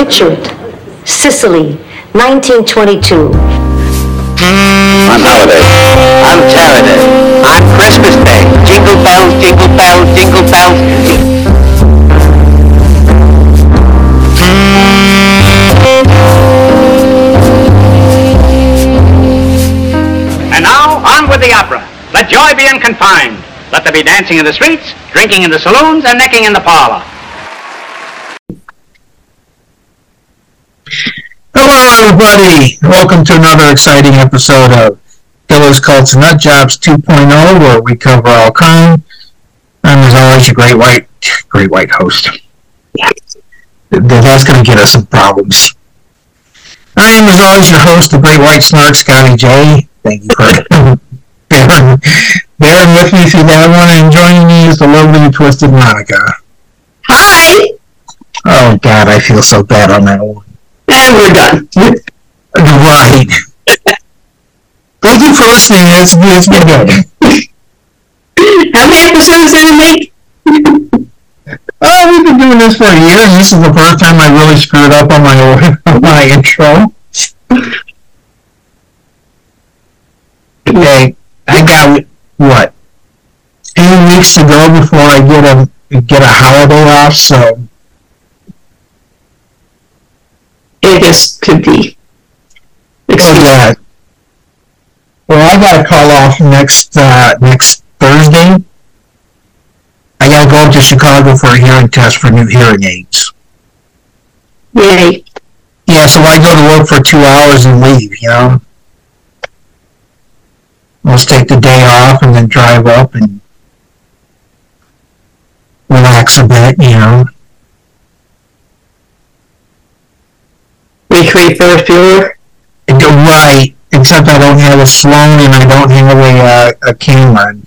Picture it. Sicily, 1922. On holiday. On Saturday. On Christmas Day. Jingle bells, jingle bells, jingle bells. And now, on with the opera. Let joy be unconfined. Let there be dancing in the streets, drinking in the saloons, and necking in the parlor. Hello, everybody. Welcome to another exciting episode of Killers, Cults, and Nut Jobs 2.0, where we cover all crime. I'm, as always, your great white, great white host. Th- That's going to get us some problems. I am, as always, your host, the great white snark, Scotty J. Thank you for bearing, bearing with me through that one, and joining me is the lovely twisted Monica. Hi, Oh, God, I feel so bad on that one. And we're done. Right. Thank you for listening. It's, it's been good. How many episodes did it make? Oh, we've been doing this for a year, and this is the first time I really screwed up on my on my intro. Okay, I got what two weeks to go before I get a get a holiday off. So It just could be. oh yeah. Well, I got a call off next uh, next Thursday. I gotta go up to Chicago for a hearing test for new hearing aids. Yay. Yeah, so I go to work for two hours and leave, you know? Let's take the day off and then drive up and relax a bit, you know? Recreate. And go right, except I don't have a Sloan and I don't have a, uh, a Cameron.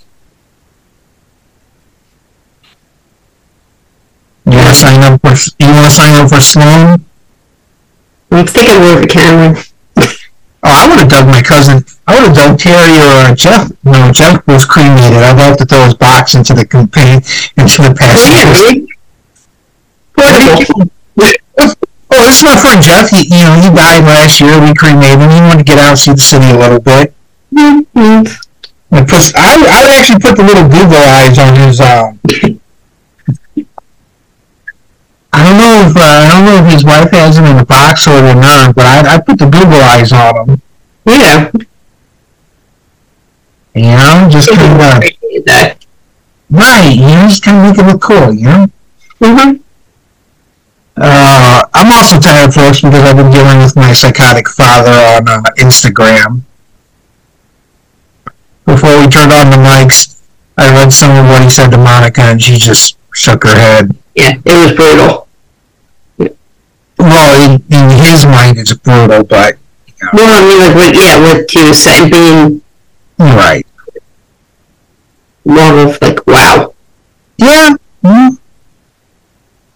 You wanna sign up for, you wanna sign up for Sloan? I'm thinking more of a Cameron. Oh, I would have dug my cousin. I would have dug Terry or uh, Jeff. No, Jeff was cremated. I'd like to throw his box into the campaign into the. Portable. Oh, this is my friend Jeff. He, you know, he died last year. We cremated him. He wanted to get out and see the city a little bit. Mhm. I, put, I, I would actually put the little Google eyes on his. Um, I don't know if uh, I don't know if his wife has him in the box or not, but I I put the Google eyes on him. Yeah. You know, just kind of right. You know, just kind of make it look cool. You know. Mm-hmm. Uh, I'm also tired, folks, because I've been dealing with my psychotic father on uh, Instagram. Before we turned on the mics, I read some of what he said to Monica, and she just shook her head. Yeah, it was brutal. Well, in, in his mind, it's brutal, but You know. Well, I mean, like, what, yeah, what he was saying, being right. more of, like, wow. Yeah. mm.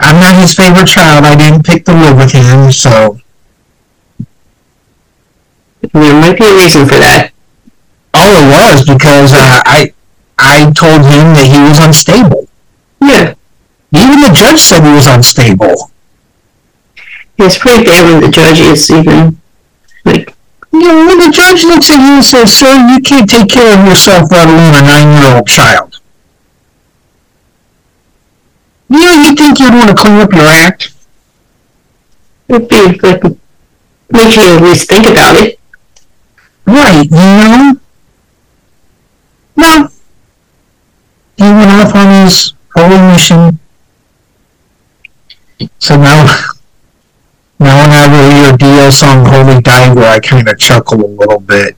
I'm not his favorite child. I didn't pick to live with him, so There might be a reason for that. all it was because uh, I I told him that he was unstable. Yeah. Even the judge said he was unstable. It's pretty bad when the judge is even, like, You know, when the judge looks at you and says, sir, you can't take care of yourself, let alone a nine-year-old child. You know, you think you'd want to clean up your act? it'd be, like, make you at least think about it. Right, you know? No. He went off on his holy mission. So now, now whenever I hear Dio song Holy Diver, I kind of chuckle a little bit.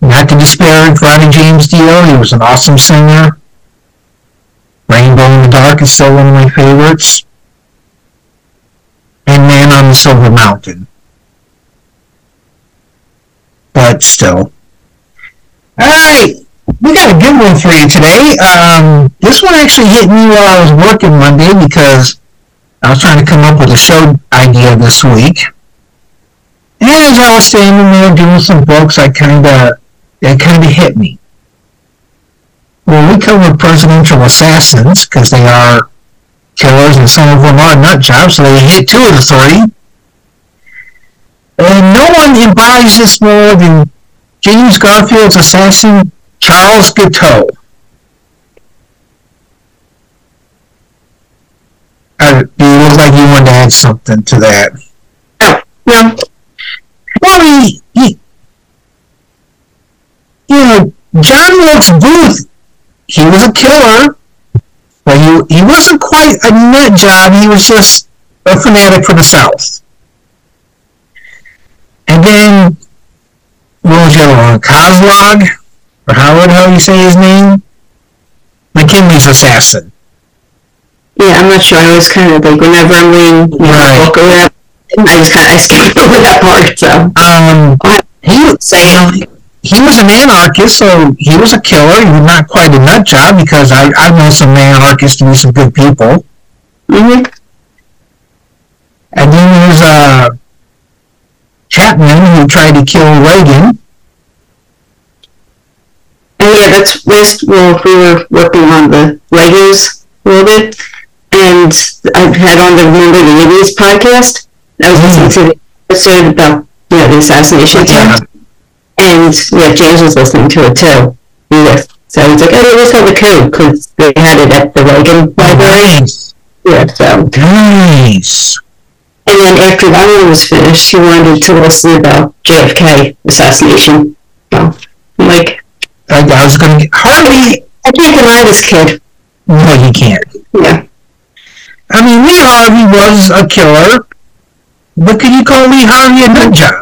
Not to disparage Ronnie James Dio, he was an awesome singer. Rainbow in the Dark is still one of my favorites. And Man on the Silver Mountain. But still. Alright, we got a good one for you today. Um, this one actually hit me while I was working Monday because I was trying to come up with a show idea this week. And as I was standing there doing some books, I kind of, it kind of hit me. Well, we covered presidential assassins because they are killers, and some of them are nut jobs, so they hit two of the three. And no one embodies this more than James Garfield's assassin, Charles Guiteau. Uh, you look like you wanted to add something to that. No, Well, he, he you know, John Wilkes Booth, he was a killer, but he, he wasn't quite a nut job, he was just a fanatic for the South. And then, what was the other one? Or how you say his name? McKinley's assassin. yeah, I'm not sure. I was kind of like whenever I'm reading you know, Right. a book or whatever, I just kind of I skipped over that part. So Um, he was saying he was an anarchist, so he was a killer. He was not quite a nut job because I I know some anarchists to be some good people. hmm And then there's uh Chapman who tried to kill Reagan. And yeah, that's last. Well, we were working on the Legos a little bit, and I had on the Remember the Idiots podcast. I was listening to the episode about know the assassination attempt, and yeah, James was listening to it too. Yeah. So he's like, oh, they just have the code because they had it at the Reagan library. Oh, nice, Yeah. So nice. And then after that one was finished, he wanted to listen about JFK assassination. So, I'm like, I, I was gonna get Harvey. I can't deny this kid. No, you can't. Yeah. I mean, Lee Harvey was a killer, but can you call Lee Harvey a nut job?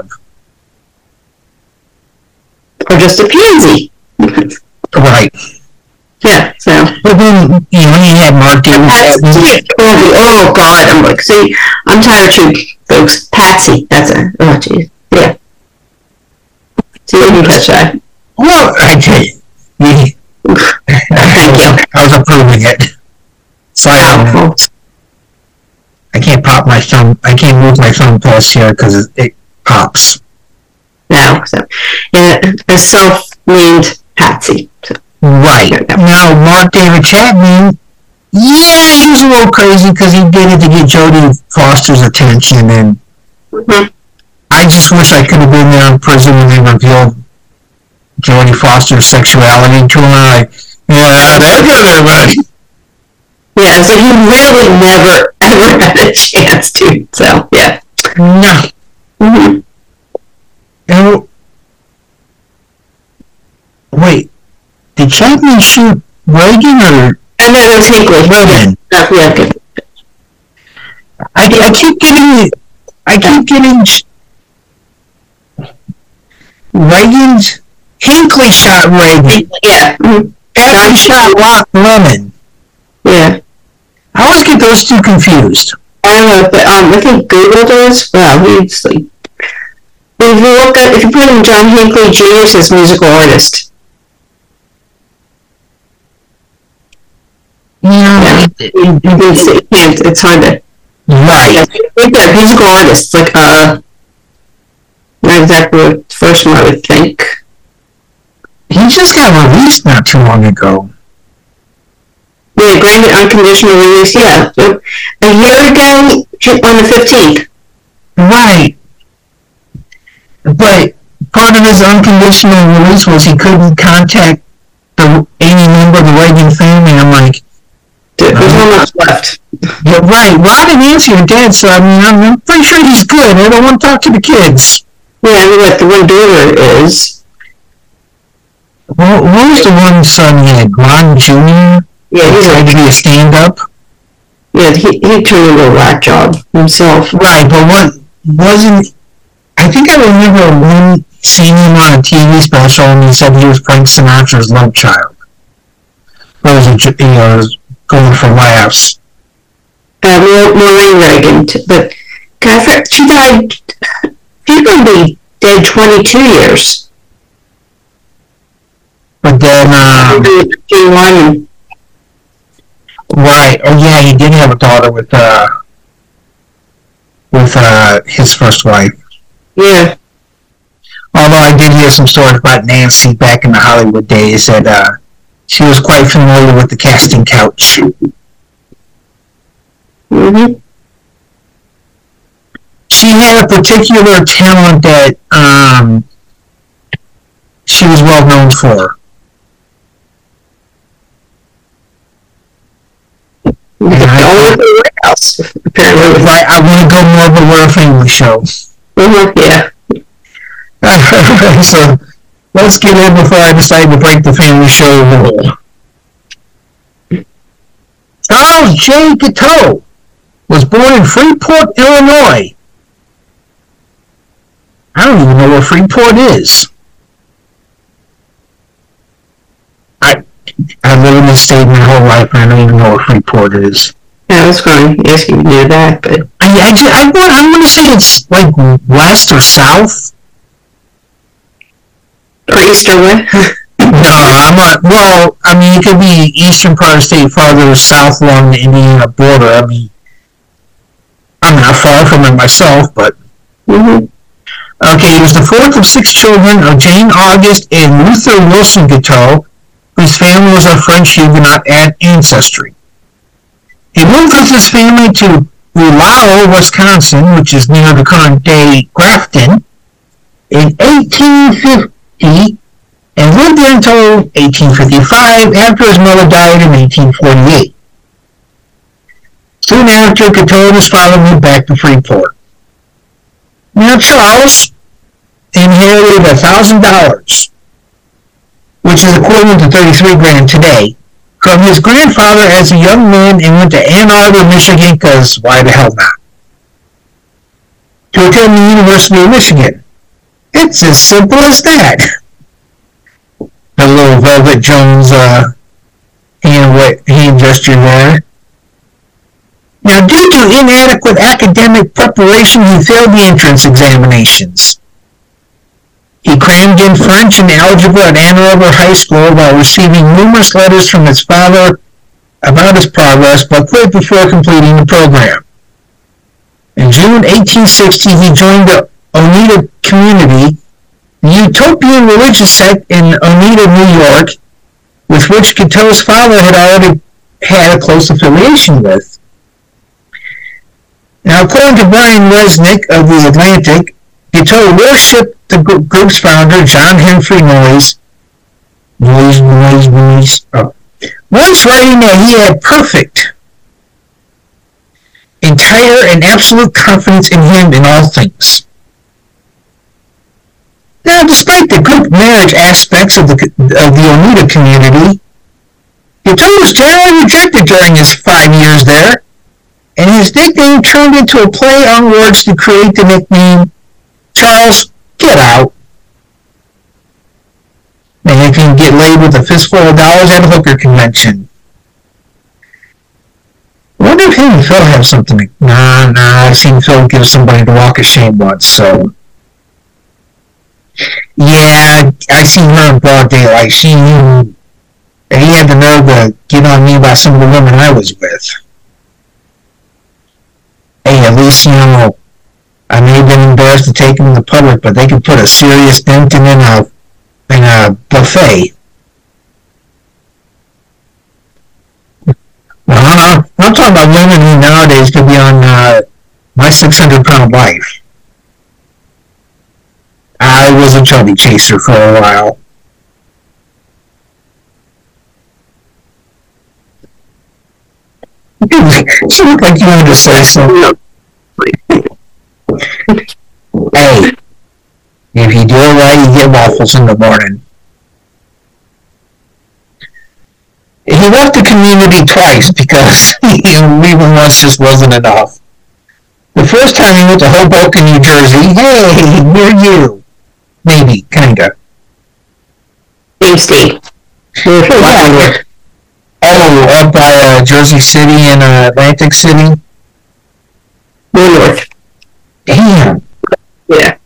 Or just a pansy. Right. yeah, so. But then you know he had Mark Davis. Patsy, oh god, I'm like, see, I'm tired too, folks. Patsy, that's a, oh jeez. Yeah. See, you can catch that. Well, I did. Thank you. I was approving it. Sorry, Wow. I can't pop my thumb. I can't move my thumb past here because it, it pops. Now, so, yeah, a self-named Patsy. So, Right. Now, Mark David Chapman, yeah, he was a little crazy because he did it to get Jodie Foster's attention, and mhm. I just wish I could have been there in prison they revealed Jodie Foster's sexuality to her. Like, yeah, that's good there, buddy. Yeah, so he really never ever had a chance to. So yeah. No. Mm-hmm. And, wait, did Chapman shoot Reagan or And that was Hinckley. Reagan? Good. I, I keep getting, I keep getting Reagan's, Hinckley shot Reagan. Yeah. After shot Lock Lemon. Yeah. I always get those two confused. I don't know, but um, I think Google does. Wow, he's like. If you look at, if you put in John Hinckley Jr. says musical artist. Yeah. See, can't, it's hard to. Right. Right there, musical artist. Like uh, not exactly the first one I would think. He just got released not too long ago. Yeah, granted unconditional release. Yeah, so a year ago on the fifteenth. Right. But part of his unconditional release was he couldn't contact the any member of the Reagan family. I'm like, There's one month left. yeah, right. Ron and Nancy are dead, so I mean, I'm, I'm pretty sure he's good. I don't want to talk to the kids. Yeah, I mean, like the one daughter is. Well, what was the one son he had? Ron Jr. Yeah, He he's tried to be a stand-up. yeah, he, he turned into a whack job himself. Right, but what wasn't? I think I remember one seeing him on a TV special, and he said he was Frank Sinatra's love child. Or was it, you know, going for laughs? Uh, Maur- Maureen Reagan, but God, she died. She's going to be dead 22 years. But then, um, Jane Wyman. right? Oh yeah, he did have a daughter with uh, with uh, his first wife. Yeah, Although I did hear some stories about Nancy back in the Hollywood days that uh, she was quite familiar with the casting couch. Mm-hmm. She had a particular talent that um, she was well known for. Only the warehouse, apparently. Right, I want to go more of a Royal Family show. Mhm, Yeah. Alright, so let's get in before I decide to break the family show rule. Charles J. Guiteau was born in Freeport, Illinois. I don't even know where Freeport is. I I lived in this state my whole life and I don't even know where Freeport is. Yeah, I was going to ask you to do that, but I, I, want, I want to say it's like west or south. or east or west. No, I'm not. Well, I mean, it could be eastern part of the state, farther south along the Indiana border. I mean, I'm not far from it myself, but okay. He was the fourth of six children of Jane August and Luther Wilson Guiteau, whose family was of French Huguenot ancestry. He moved with his family to Ulao, Wisconsin, which is near the current day Grafton, in 1850 and lived there until 1855 after his mother died in 1848. Soon after, Guiteau and his father moved back to Freeport. Now Charles inherited $1,000, which is equivalent to 33 grand today, from his grandfather as a young man and went to Ann Arbor, Michigan, because why the hell not? To attend the University of Michigan. It's as simple as that. The little Velvet Jones uh, hand, hand gesture there. Now, due to inadequate academic preparation, he failed the entrance examinations. He crammed in French and algebra at Ann Arbor High School while receiving numerous letters from his father about his progress, but quit before completing the program. In June 1860, he joined the Oneida community, the utopian religious sect in Oneida, New York, with which Guiteau's father had already had a close affiliation with. Now, according to Brian Resnick of The Atlantic, Guiteau worshipped the group's founder, John Humphrey Noyes, Noyes, Noyes, Noyes, oh, once writing that he had perfect, entire, and absolute confidence in him in all things. Now, despite the group marriage aspects of the, of the Oneida community, Guiteau was generally rejected during his five years there, and his nickname turned into a play on words to create the nickname Charles Get Out. And you can get laid with a fistful of dollars at a hooker convention. I wonder if him and Phil have something. Nah, nah, I've seen Phil give somebody the walk of shame once, so. Yeah, I seen her in broad daylight. She, he had the nerve to get on me by some of the women I was with. Hey, at least, you know, I may have been embarrassed to take them in the public, but they could put a serious dent in a, in a buffet. I'm, talking about women who nowadays could be on uh, my 600 pound life. I was a chubby chaser for a while. she looked like you wanted to say something. Hey, if you do it right, you get waffles in the morning. He left the community twice because leaving once just wasn't enough. The first time he went to Hoboken, New Jersey. Hey, near you. Maybe, kinda. Same state. Oh, up by uh, Jersey City and uh, Atlantic City. More north. Damn. Yeah.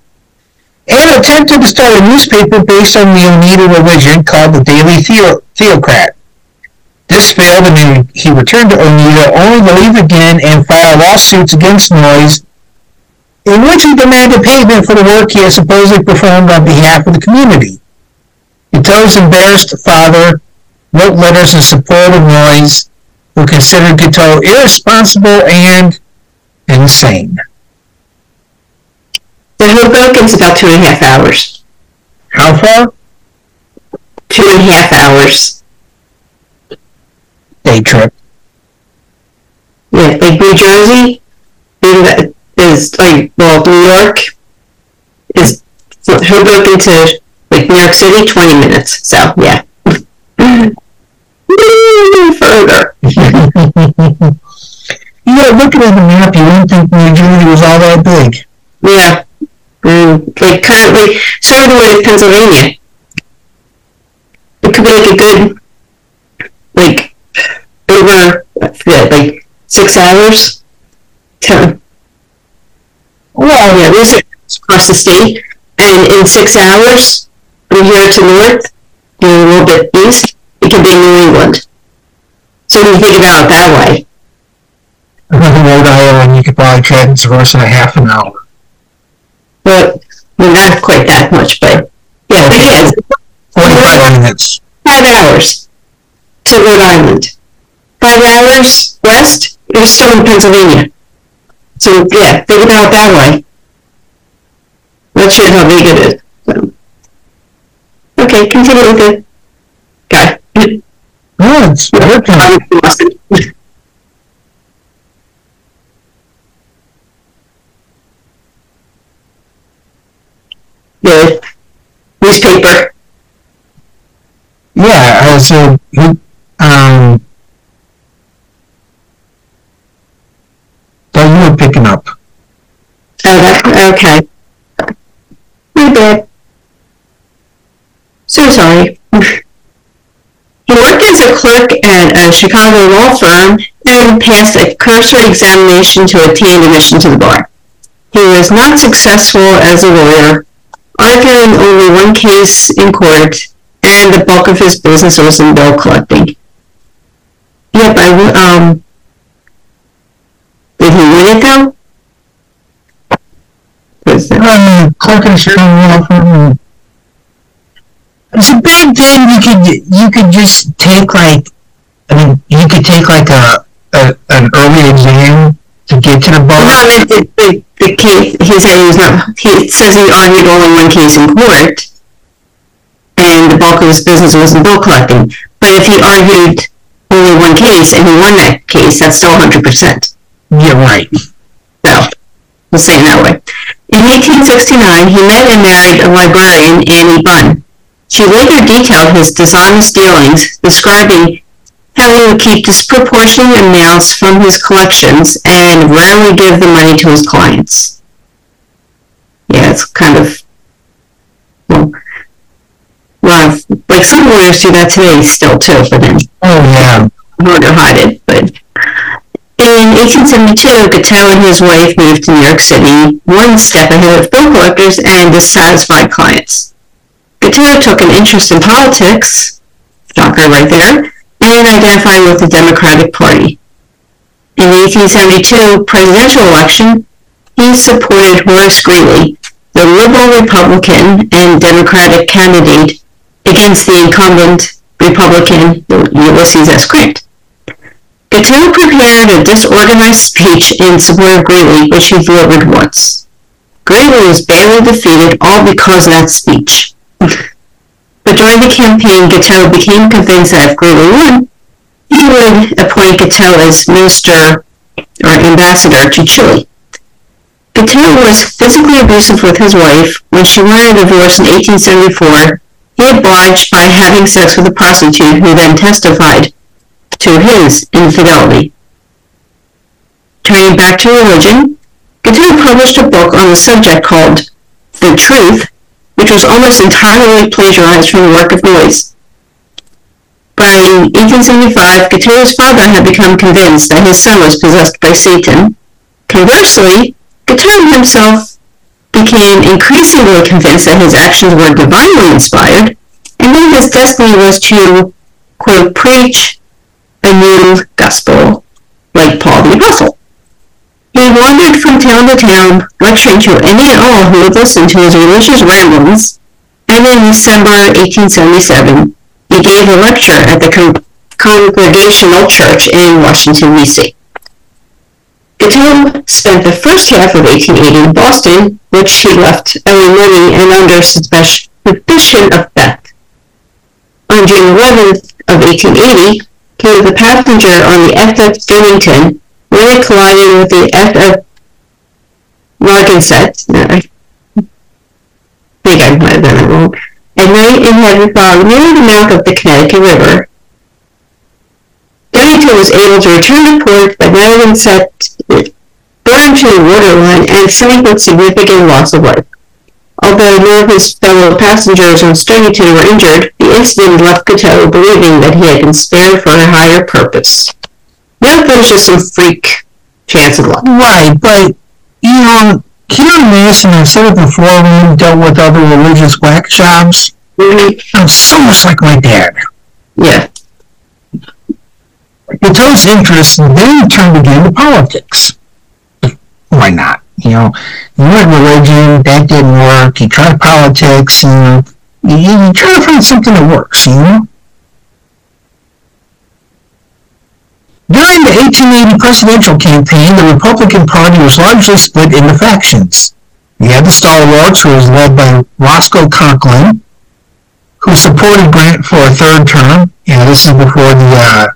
and attempted to start a newspaper based on the Oneida religion called the Daily Theo- Theocrat. This failed and he returned to Oneida only to leave again and file lawsuits against Noyes in which he demanded payment for the work he had supposedly performed on behalf of the community. Guiteau's embarrassed father wrote letters in support of Noyes who considered Guiteau irresponsible and insane. The Hoboken's about two and a half hours. How far? Two and a half hours. Day trip. Yeah, like New Jersey is like, well, New York is Hoboken to like New York City, 20 minutes. So, yeah. Further. Yeah, looking at the map, you wouldn't think New Jersey was all that big. Yeah. Mm, like currently, so do with Pennsylvania. It could be like a good, like, over, forget, like six hours. Ten. Well, yeah, these are across the state, and in six hours, from here to north, you know, a little bit east, it could be New England. So when you think about it that way, Rhode Island, you could probably travel traverse in a half an hour. But well, not quite that much, but yeah, it is. 45 minutes. five hours to Rhode Island. Five hours west, you're still in Pennsylvania. So yeah, think about it that way. Not sure how big it is. So. Okay, continue with it. Guy. Oh, it's working. The newspaper. Yeah, uh, so, um, that you were picking up. Oh, that, okay. My bad. So sorry. He worked as a clerk at a Chicago law firm and passed a cursory examination to attain admission to the bar. He was not successful as a lawyer, arguing only one case in court, and the bulk of his business was in bill collecting. Yep, I, um, did he win it though? Um. It's a big thing. You could you could just take like, I mean, you could take like a, a an early exam to get to the bar. Well, no, the, the, the case, he said he was not, he says he argued only one case in court, and the bulk of his business was in bill collecting. But if he argued only one case and he won that case, that's still 100%. Yeah, right. So, we'll say it that way. In 1869, he met and married a librarian, Annie Bunn. She later detailed his dishonest dealings, describing how he would keep disproportionate amounts from his collections and rarely give the money to his clients. Yeah, it's kind of, well, well, like some lawyers do that today still too, but then Oh yeah. hard to hide it, but in 1872, Guiteau and his wife moved to New York City, one step ahead of bill collectors and dissatisfied clients. Guiteau took an interest in politics, shocker right there, and identified with the Democratic Party. In the 1872 presidential election, he supported Horace Greeley, the liberal Republican and Democratic candidate, against the incumbent Republican Ulysses S. Grant. Guiteau prepared a disorganized speech in support of Greeley, which he delivered once. Greeley was barely defeated, all because of that speech. but during the campaign, Guiteau became convinced that if Greeley won, he would appoint Guiteau as minister or ambassador to Chile. Guiteau was physically abusive with his wife. When she wanted a divorce in 1874, he obliged by having sex with a prostitute who then testified to his infidelity. Turning back to religion, Guiteau published a book on the subject called The Truth, which was almost entirely plagiarized from the work of Noyes. By 1875, Guiteau's father had become convinced that his son was possessed by Satan. Conversely, Guiteau himself became increasingly convinced that his actions were divinely inspired, and that his destiny was to, quote, preach a new gospel, like Paul the Apostle. He wandered from town to town, lecturing to any and all who would listen to his religious ramblings, and in December 1877, he gave a lecture at the Con- Congregational Church in Washington, D.C. Guiteau spent the first half of 1880 in Boston, which he left early morning and under suspicion of theft. On June 11th of 1880, he was a passenger on the SS Bennington when it collided with the SS Narragansett. No, I think I might have done it wrong. At night in heavy fog near the mouth of the Connecticut River. Bennington was able to return to port, but Narragansett burned to the waterline and sank with significant loss of life. Although none of his fellow passengers on Stonington were injured, the incident left Guiteau believing that he had been spared for a higher purpose. Was just some freak chance of luck. Right, but, you know, here in Madison, I've said it before when we dealt with other religious whack jobs, I'm so much like my dad. Yeah. Guiteau's interests then turned again to politics. Why not? You know, you went religion, that didn't work, you tried politics, you know, you, you try to find something that works, you know? During the 1880 presidential campaign, the Republican Party was largely split into factions. You had the stalwarts, who was led by Roscoe Conkling, who supported Grant for a third term. Yeah, this is before the uh,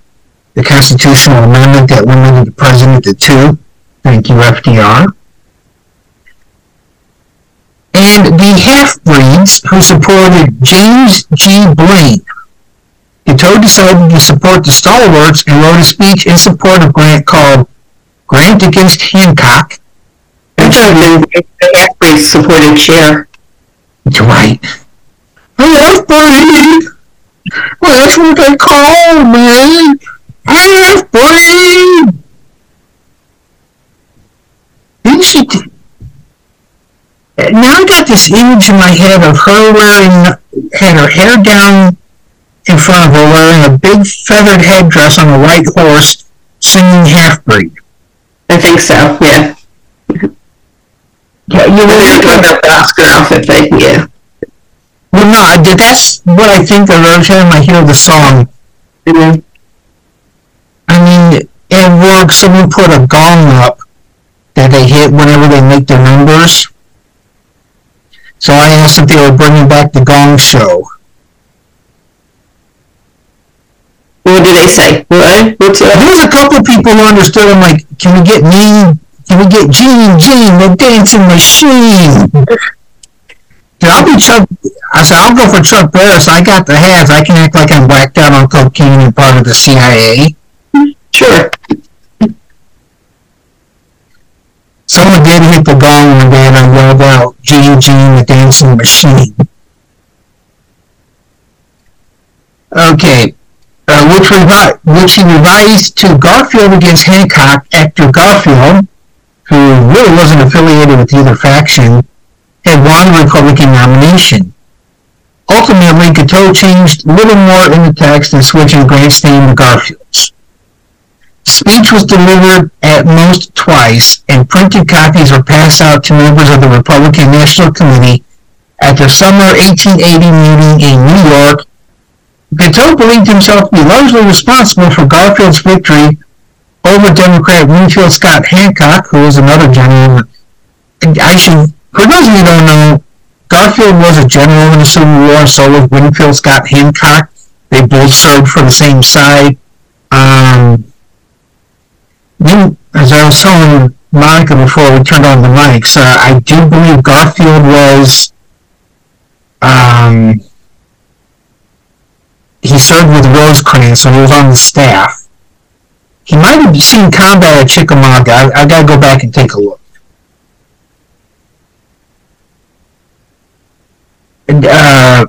the constitutional amendment that limited the president to two. Thank you, FDR. And the half-breeds who supported James G. Blaine. Guiteau decided to support the stalwarts and wrote a speech in support of Grant called Grant Against Hancock. I'm trying the half-breed supported Cher. Right. Half-breed! Well, that's what they call me! Half-breed! Then she... T- now I got this image in my head of her wearing, had her hair down in front of her, wearing a big feathered headdress on a white horse, singing Half-breed. I think so, yeah. Yeah, you don't know about the Oscar outfit, but yeah. well, no, I- that's what I think of every time I hear the song. Mhm. I mean, at work, someone put a gong up that they hit whenever they make their numbers. So I asked if they were bringing back the gong show. What did they say? What? What's There uh, was a couple people who understood. I'm like, can we get me? Can we get Gene, Gene, the dancing machine? So I'll be Chuck. I said I'll go for Chuck Barris. I got the hats. I can act like I'm whacked out on cocaine and part of the CIA. Sure. Someone did hit the gong and I yelled out, Gene, Gene, the dancing machine. Okay, uh, which, revi- which he revised to Garfield against Hancock after Garfield, who really wasn't affiliated with either faction, had won the Republican nomination. Ultimately, Guiteau changed little more in the text than switching Grant's name to Garfield's. Speech was delivered at most twice, and printed copies were passed out to members of the Republican National Committee at the summer 1880 meeting in New York. Guiteau believed himself to be largely responsible for Garfield's victory over Democrat Winfield Scott Hancock, who was another general. I should, for those of you who don't know, Garfield was a general in the Civil War, so was Winfield Scott Hancock. They both served for the same side. Um, as I was telling Monica before we turned on the mics, uh, I do believe Garfield was, um, he served with Rosecrans, so he was on the staff. He might have seen combat at Chickamauga. I, I gotta go back and take a look. And, uh,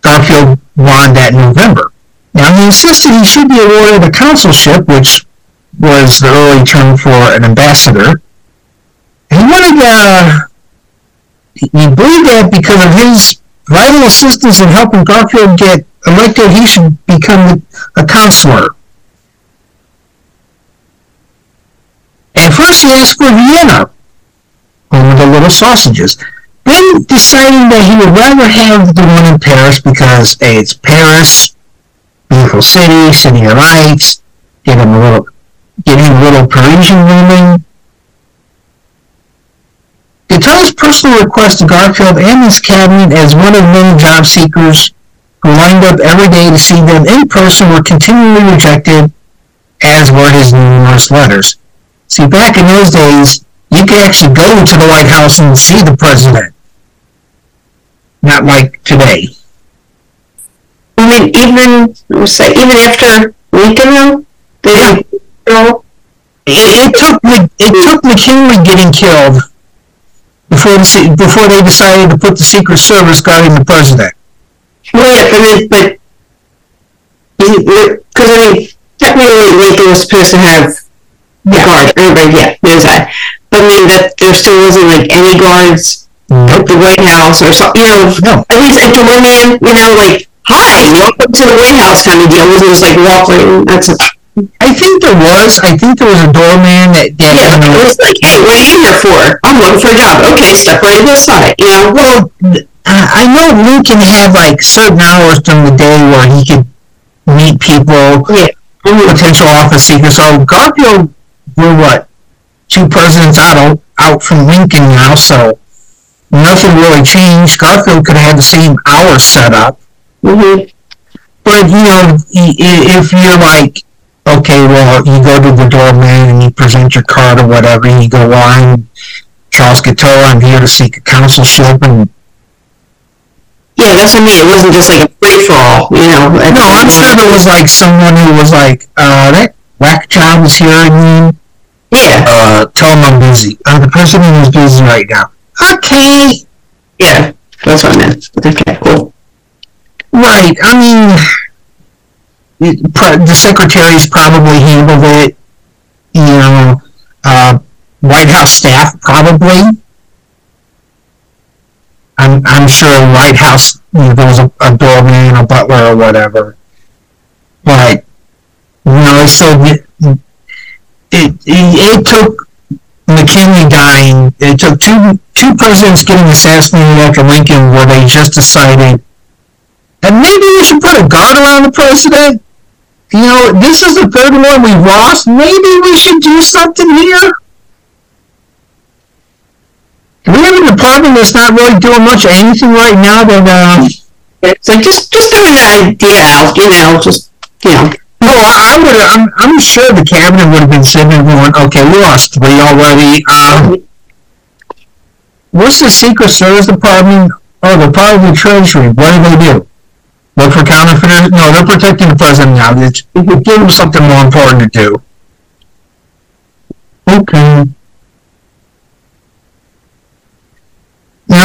Garfield won that November. Now, he insisted he should be awarded a consulship, which was the early term for an ambassador. And he wanted, uh, he believed that because of his vital assistance in helping Garfield get elected, he should become a counselor. At first, he asked for Vienna, home of the little sausages. Then, deciding that he would rather have the one in Paris because A, it's Paris, Beautiful city, city of lights, get him a little, get him a little Parisian woman. Guiteau's personal request to Garfield and his cabinet as one of many job seekers who lined up every day to see them in person were continually rejected, as were his numerous letters. See, back in those days, you could actually go to the White House and see the president. Not like today. I mean, even, let's say, even after Lincoln, though, they didn't, you know, It, it took it took McKinley getting killed before the, before they decided to put the Secret Service guarding the president. Well, yeah, but then, but, because I mean, technically Lincoln was supposed to have the guard, everybody, yeah, knows oh, that. But I mean, that there still wasn't like any guards mm. at the White House or something, you know, No. at least a doorman, you know, like, hi, welcome to the White House kind of deal, it wasn't just like walk right, that's a, I think there was. I think there was a doorman that, that yeah, you it was like, hey, what are you here for? I'm looking for a job, okay, step right to the side, you know, well, Well, th- I I know Lincoln had like certain hours during the day where he could meet people, yeah. potential office seekers. So Garfield, we're what two presidents out of out from Lincoln now, so nothing really changed. Garfield could have had the same hours set up, Mm-hmm. but you know, if you're like, okay, well, you go to the doorman and you present your card or whatever, and you go, well, I'm Charles Guiteau, I'm here to seek a consulship, and Yeah, that's what I mean. It wasn't just like a free for all, you know. No, I'm sure there was like someone who was like, uh, that whack job is here, I mean, Yeah, uh, tell him I'm busy. I'm the president is busy right now. Okay. yeah, that's what I meant. Okay, cool. Right, I mean, it, pro- the secretaries probably handled it, you know, uh, White House staff probably. I'm, I'm sure White House, you know, there was a, a doorman, a butler, or whatever. But, you know, so, it, it, it took McKinley dying, it took two, two presidents getting assassinated after Lincoln where they just decided and maybe we should put a guard around the president. You know, this is the third one we've lost. Maybe we should do something here. We have a department that's not really doing much of anything right now that, uh, It's like just just throwing an idea out, you know, just you know. no, I, would I'm, I'm sure the cabinet would have been sitting there going, okay, we lost three already. Um, what's the Secret Service Department? Oh, the Department of the Treasury. What do they do? Look for counterfeiters? No, they're protecting the president now. Give them something more important to do. Okay.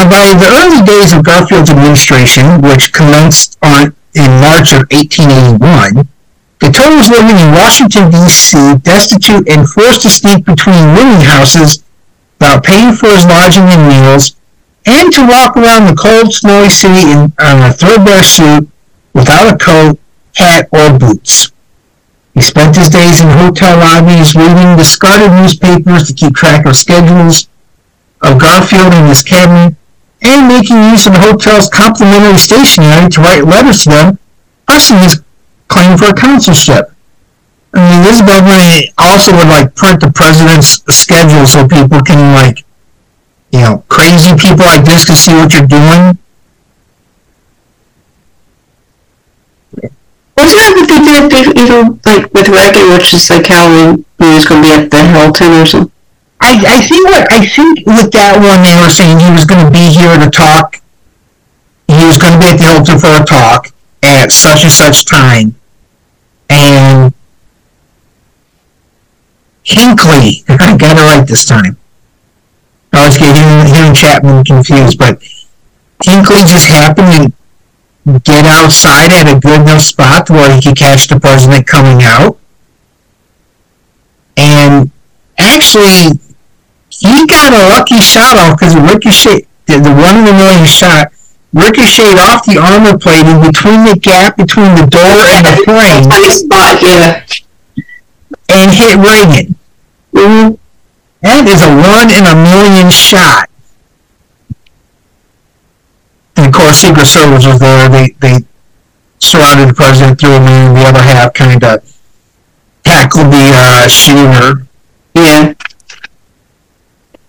By the early days of Garfield's administration, which commenced on in March of 1881, Guiteau was living in Washington, D.C., destitute and forced to sneak between rooming houses without paying for his lodging and meals, and to walk around the cold, snowy city in on a threadbare suit without a coat, hat, or boots. He spent his days in hotel lobbies reading discarded newspapers to keep track of schedules of Garfield and his cabinet, and making use of the hotel's complimentary stationery to write letters to them, pressing his claim for a consulship. I mean, this government also would like print the president's schedule so people can like, you know, crazy people like this can see what you're doing. Wasn't that what they did you know, like with Reagan, which is like how he was going to be at the Hilton or something? I, I think what I think with that one they were saying he was going to be here to talk. He was going to be at the Hilton for a talk at such and such time, and Hinckley. I got it right this time. I always get him, him and Chapman confused, but Hinckley just happened to get outside at a good enough spot where he could catch the president coming out, and actually he got a lucky shot off because it ricocheted, the, the one in a million shot ricocheted off the armor plate plating between the gap between the door and the frame Funny spot, yeah. and hit Reagan. Mm-hmm. That is a one in a million shot. And of course, Secret Service was there. They they surrounded the president, threw him in, the other half kind of tackled the uh, shooter. Yeah.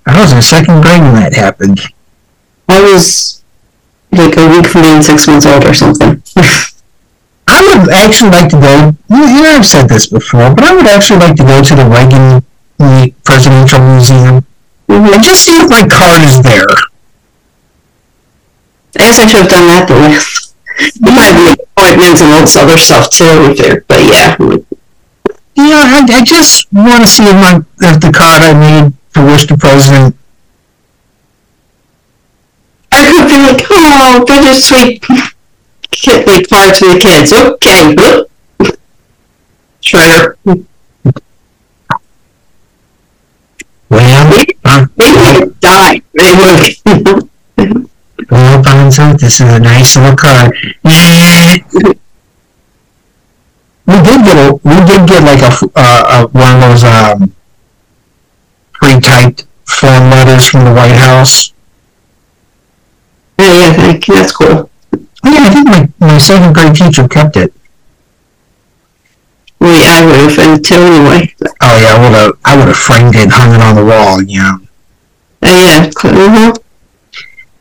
I was in second grade when that happened. I was like a week from being six months old or something. I would actually like to go. You know, I've said this before, but I would actually like to go to the Reagan the Presidential Museum mm-hmm. and just see if my card is there. I guess I should have done that last. You might make appointments and all this other stuff too, there, but yeah. You know, I, I just want to see if my if the card I made to wish the president. I could be like, oh, bittersweet like cards for the kids. Okay. Shredder. Well, uh, Maybe it died. Maybe. well, Bonzo, this is a nice little card. we did get a we did get like a uh, a one of those um pre-typed form letters from the White House. yeah, yeah, thank you. That's cool. Oh, yeah, I think my, my second grade teacher kept it. Well, yeah, I would have, until anyway. Oh yeah, I would have I would have framed it and hung it on the wall. You know. Yeah, uh-huh.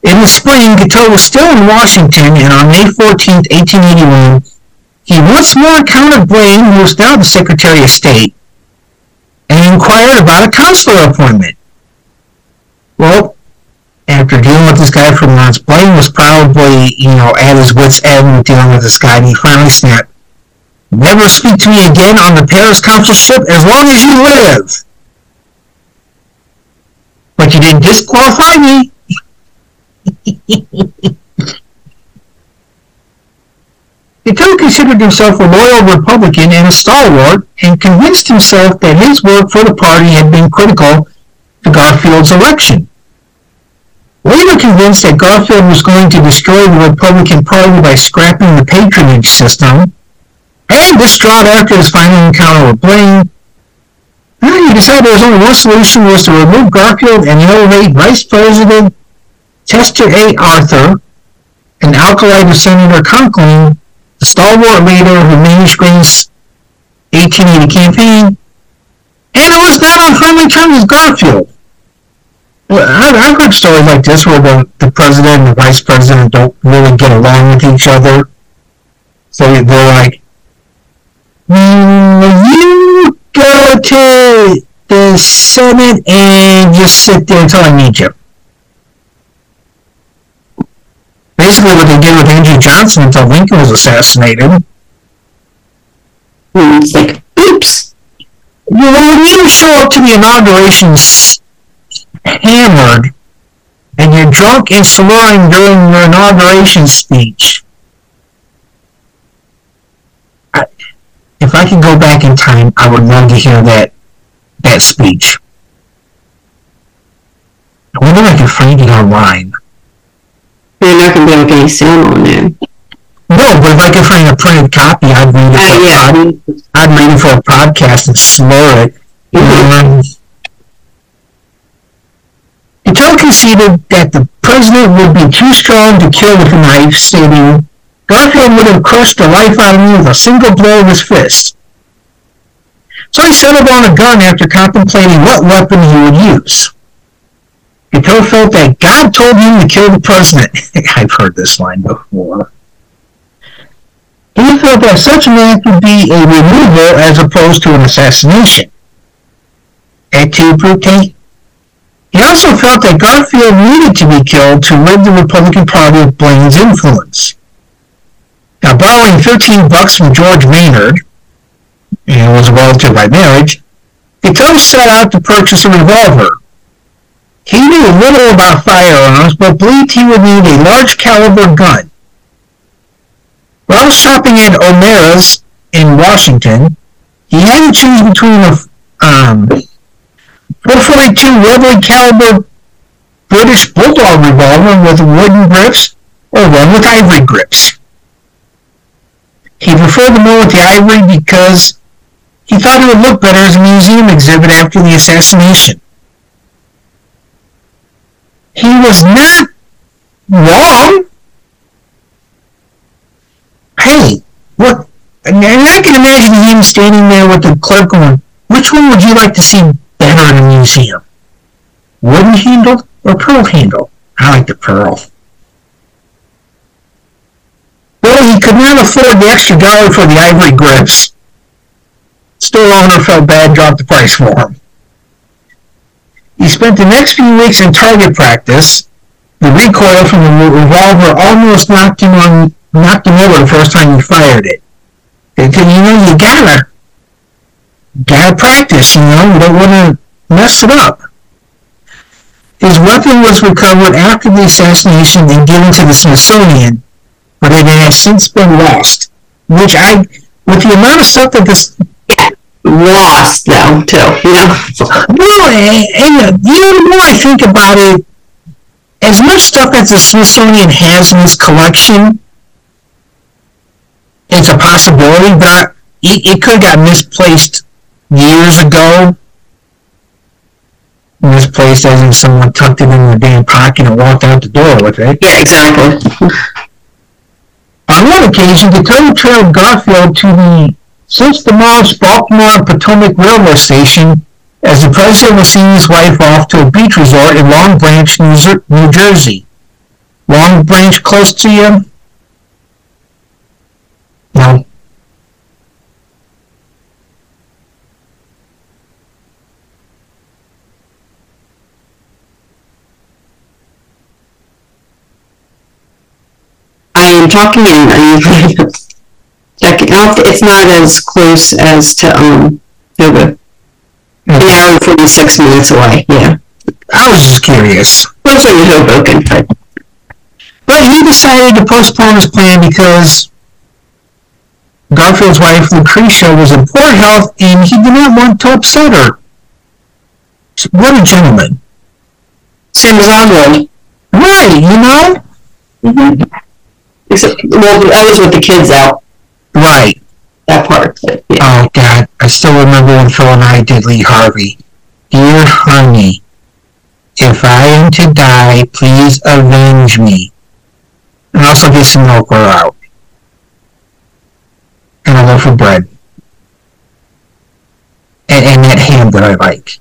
In the spring, Guiteau was still in Washington, and on May 14, 1881, he once more encountered Blaine, who was now the Secretary of State, and inquired about a consular appointment. Well, after dealing with this guy for months, Blaine was probably, you know, at his wit's end dealing with this guy, and he finally snapped, Never speak to me again on the Paris consulship as long as you live. But you didn't disqualify me. Guiteau considered himself a loyal Republican and a stalwart, and convinced himself that his work for the party had been critical to Garfield's election. Later convinced that Garfield was going to destroy the Republican Party by scrapping the patronage system, and distraught after his final encounter with Blaine, he decided there was only one solution was to remove Garfield and elevate Vice President Chester A. Arthur, an alkali Senator Conkling, the stalwart leader who managed Grant's 1880 campaign, and it was not on friendly terms with Garfield. I've heard stories like this where the, the president and the vice president don't really get along with each other. So they're like, "Mm, you go to the Senate and just sit there until I need you. Basically what they did with Andrew Johnson until Lincoln was assassinated. And it's like, oops. You know, when you show up to the inauguration hammered and you're drunk and slurring during your inauguration speech, I, if I could go back in time, I would love to hear that that speech. I wonder if I can find it online. You're not going to be able to get any sound on there. No, but if I could find a printed copy, I'd read it. Uh, for a yeah. pod- I'd read it for a podcast and slur it. Um, Patel conceded that the president would be too strong to kill with a knife, stating, Garfield would have crushed the life out of me with a single blow of his fist. So he settled on a gun after contemplating what weapon he would use. Patel felt that God told him to kill the president. I've heard this line before. He felt that such an act would be a removal as opposed to an assassination. Et tu, Brute? He also felt that Garfield needed to be killed to rid the Republican Party of Blaine's influence. Now, borrowing 13 bucks from George Maynard, and was a relative by marriage, Guiteau set out to purchase a revolver. He knew little about firearms, but believed he would need a large caliber gun. While shopping at O'Meara's in Washington, he had to choose between a um, 442 rotary caliber British Bulldog revolver with wooden grips or one with ivory grips. He preferred the one with the ivory because he thought it would look better as a museum exhibit after the assassination. He was not wrong. Hey, what? And I can imagine him standing there with the clerk going, which one would you like to see better in a museum? Wooden handle or pearl handle? I like the pearl. Well, he could not afford the extra dollar for the ivory grips. Store owner felt bad, dropped the price for him. He spent the next few weeks in target practice. The recoil from the revolver almost knocked him on, knocked him over the first time he fired it. Because you know you gotta, gotta practice. You know you don't want to mess it up. His weapon was recovered after the assassination and given to the Smithsonian, but it has since been lost. Which I, with the amount of stuff that this Lost though, too, you know? Well, and, you know, the more I think about it, as much stuff as the Smithsonian has in its collection, it's a possibility, but it, it could have got misplaced years ago. Misplaced as in someone tucked it in their damn pocket and walked out the door with it. Yeah, exactly. On one occasion, Guiteau trailed Garfield to the since the demolished Baltimore and Potomac Railway Station as the president was seeing his wife off to a beach resort in Long Branch, New, Jersey. Long Branch close to you? No. I am talking and Out. It's not as close as to, um, Togo. An hour and forty-six minutes away, yeah. I was just curious. Closer to Hoboken, but But he decided to postpone his plan because Garfield's wife, Lucretia, was in poor health and he did not want to upset her. What a gentleman. same as Onward. Right, you know? Mm-hmm. Except, well, I was with the kids out, Right. that part, yeah. Oh, God. I still remember when Phil and I did Lee Harvey. Dear honey, if I am to die, please avenge me. And also get some milk or out. And a loaf of bread. And, and that ham that I like.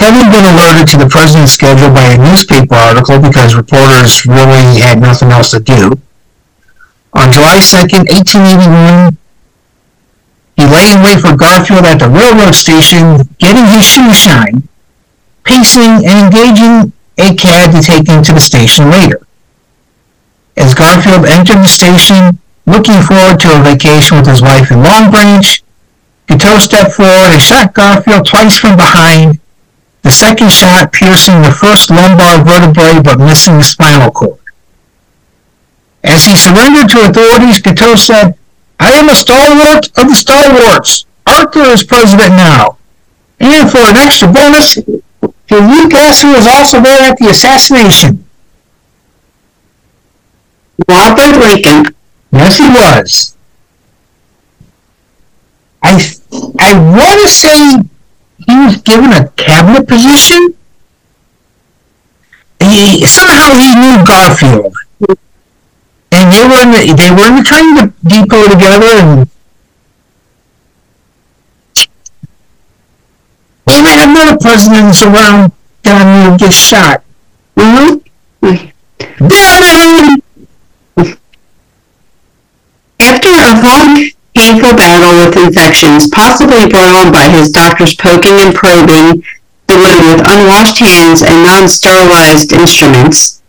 Having been alerted to the president's schedule by a newspaper article because reporters really had nothing else to do, on July 2nd, 1881, he lay in wait for Garfield at the railroad station, getting his shoe shine, pacing and engaging a cab to take him to the station later. As Garfield entered the station, looking forward to a vacation with his wife in Long Branch, Guiteau stepped forward and shot Garfield twice from behind, the second shot piercing the first lumbar vertebrae but missing the spinal cord. As he surrendered to authorities, Guiteau said, I am a stalwart of the stalwarts. Arthur is president now. And for an extra bonus, Philippe Gasser was also there at the assassination. Robert Lincoln, Yes, he was. I I want to say he was given a cabinet position. He, somehow he knew Garfield, and they were in the, they were in the train de- depot together, and might have another presidents around down here get shot. mm-hmm. After a long, painful battle with infections, possibly brought on by his doctors poking and probing the wound with unwashed hands and non-sterilized instruments,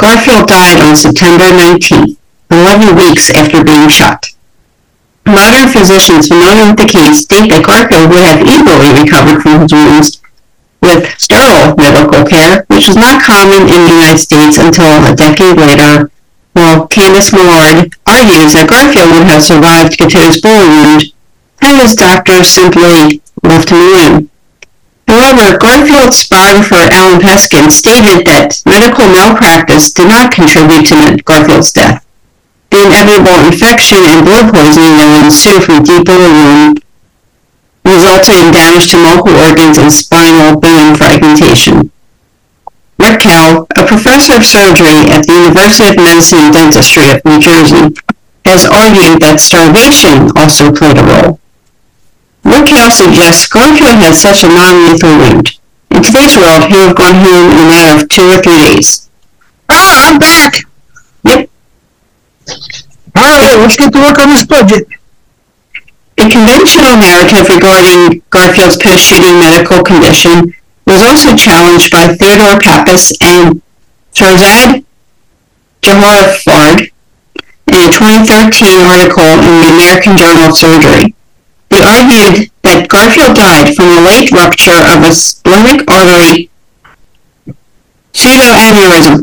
Garfield died on September 19th, 11 weeks after being shot. Modern physicians familiar with the case state that Garfield would have easily recovered from his wounds with sterile medical care, which was not common in the United States until a decade later while Candice Millard argues that Garfield would have survived Guiteau's bullet wound had his doctors simply left him alone. However, Garfield's biographer Allan Peskin stated that medical malpractice did not contribute to Garfield's death. The inevitable infection and blood poisoning that would ensue from deep wound resulted in damage to multiple organs and spinal bone fragmentation. Rick Kell, a professor of surgery at the University of Medicine and Dentistry of New Jersey, has argued that starvation also played a role. Raquel suggests Garfield had such a non-lethal wound. In today's world, he would have gone home in a matter of two or three days. Ah, I'm back. Yep. All right, let's get to work on this budget. A conventional narrative regarding Garfield's post-shooting medical condition was also challenged by Theodore Pappas and Shahrzad Joharifard in a 2013 article in the American Journal of Surgery. They argued that Garfield died from a late rupture of a splenic artery pseudoaneurysm,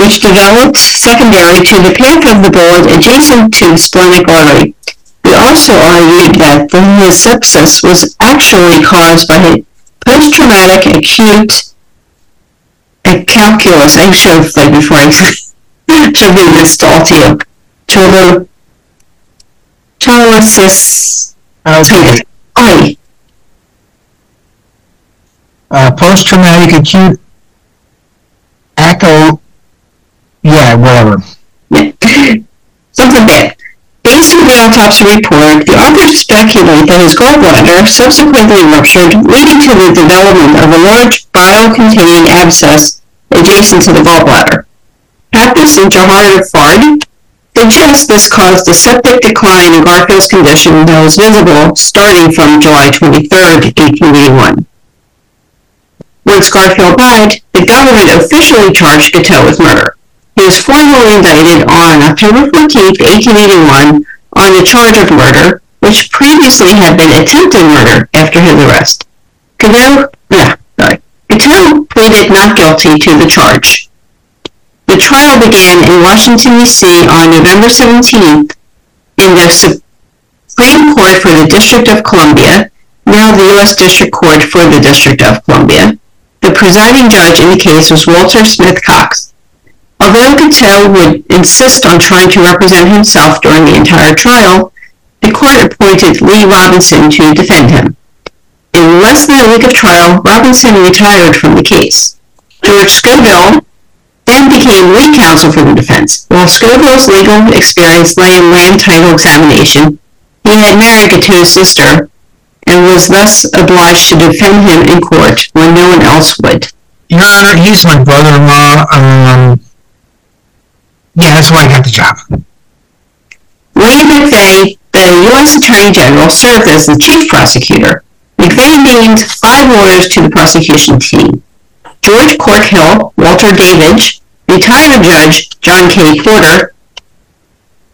which developed secondary to the path of the bullet adjacent to the splenic artery. They also argued that the sepsis was actually caused by post-traumatic acute uh, calculus. I should have said before I should read this all to you. Paralysis. Okay. I. Uh, post-traumatic acute echo. Yeah, whatever. Something bad. Based on the autopsy report, the authors speculate that his gallbladder subsequently ruptured, leading to the development of a large bile-containing abscess adjacent to the gallbladder. Pappas and Joharifard suggest this caused a septic decline in Garfield's condition that was visible starting from July 23, 1881. Once Garfield died, the government officially charged Guiteau with murder. He was formally indicted on October 14, 1881 on the charge of murder, which previously had been attempted murder after his arrest. Guiteau, yeah, sorry. Guiteau pleaded not guilty to the charge. The trial began in Washington, D.C. on November 17th in the Supreme Court for the District of Columbia, now the U.S. District Court for the District of Columbia. The presiding judge in the case was Walter Smith Cox. Although Guiteau would insist on trying to represent himself during the entire trial, the court appointed Leigh Robinson to defend him. In less than a week of trial, Robinson retired from the case. George Scoville then became lead counsel for the defense. While Scoville's legal experience lay in land title examination, he had married Guiteau's sister and was thus obliged to defend him in court when no one else would. Your Honor, he's my brother-in-law. Um, yeah, that's why I got the job. William MacVeagh, the U.S. Attorney General, served as the chief prosecutor. MacVeagh named five lawyers to the prosecution team. George Corkhill, Walter Davidge, retired judge John K. Porter,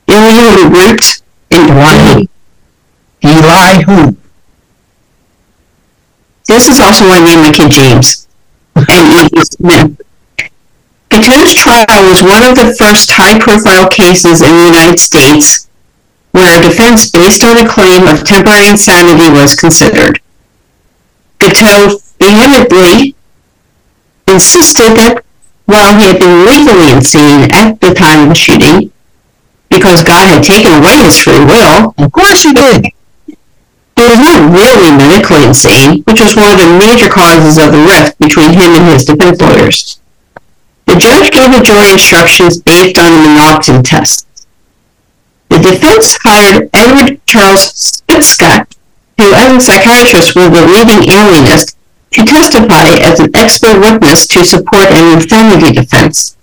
Elihu Root, and Why? Eli who? This is also why I named my kid James. And E. Smith. Guiteau's trial was one of the first high-profile cases in the United States where a defense based on a claim of temporary insanity was considered. Guiteau vehemently insisted that while he had been legally insane at the time of the shooting, because God had taken away his free will, Of course he did. he was not really medically insane, which was one of the major causes of the rift between him and his defense lawyers. The judge gave the jury instructions based on the M'Naghten test. The defense hired Edward Charles Spitzka, who as a psychiatrist was the leading alienist, to testify as an expert witness to support an insanity defense.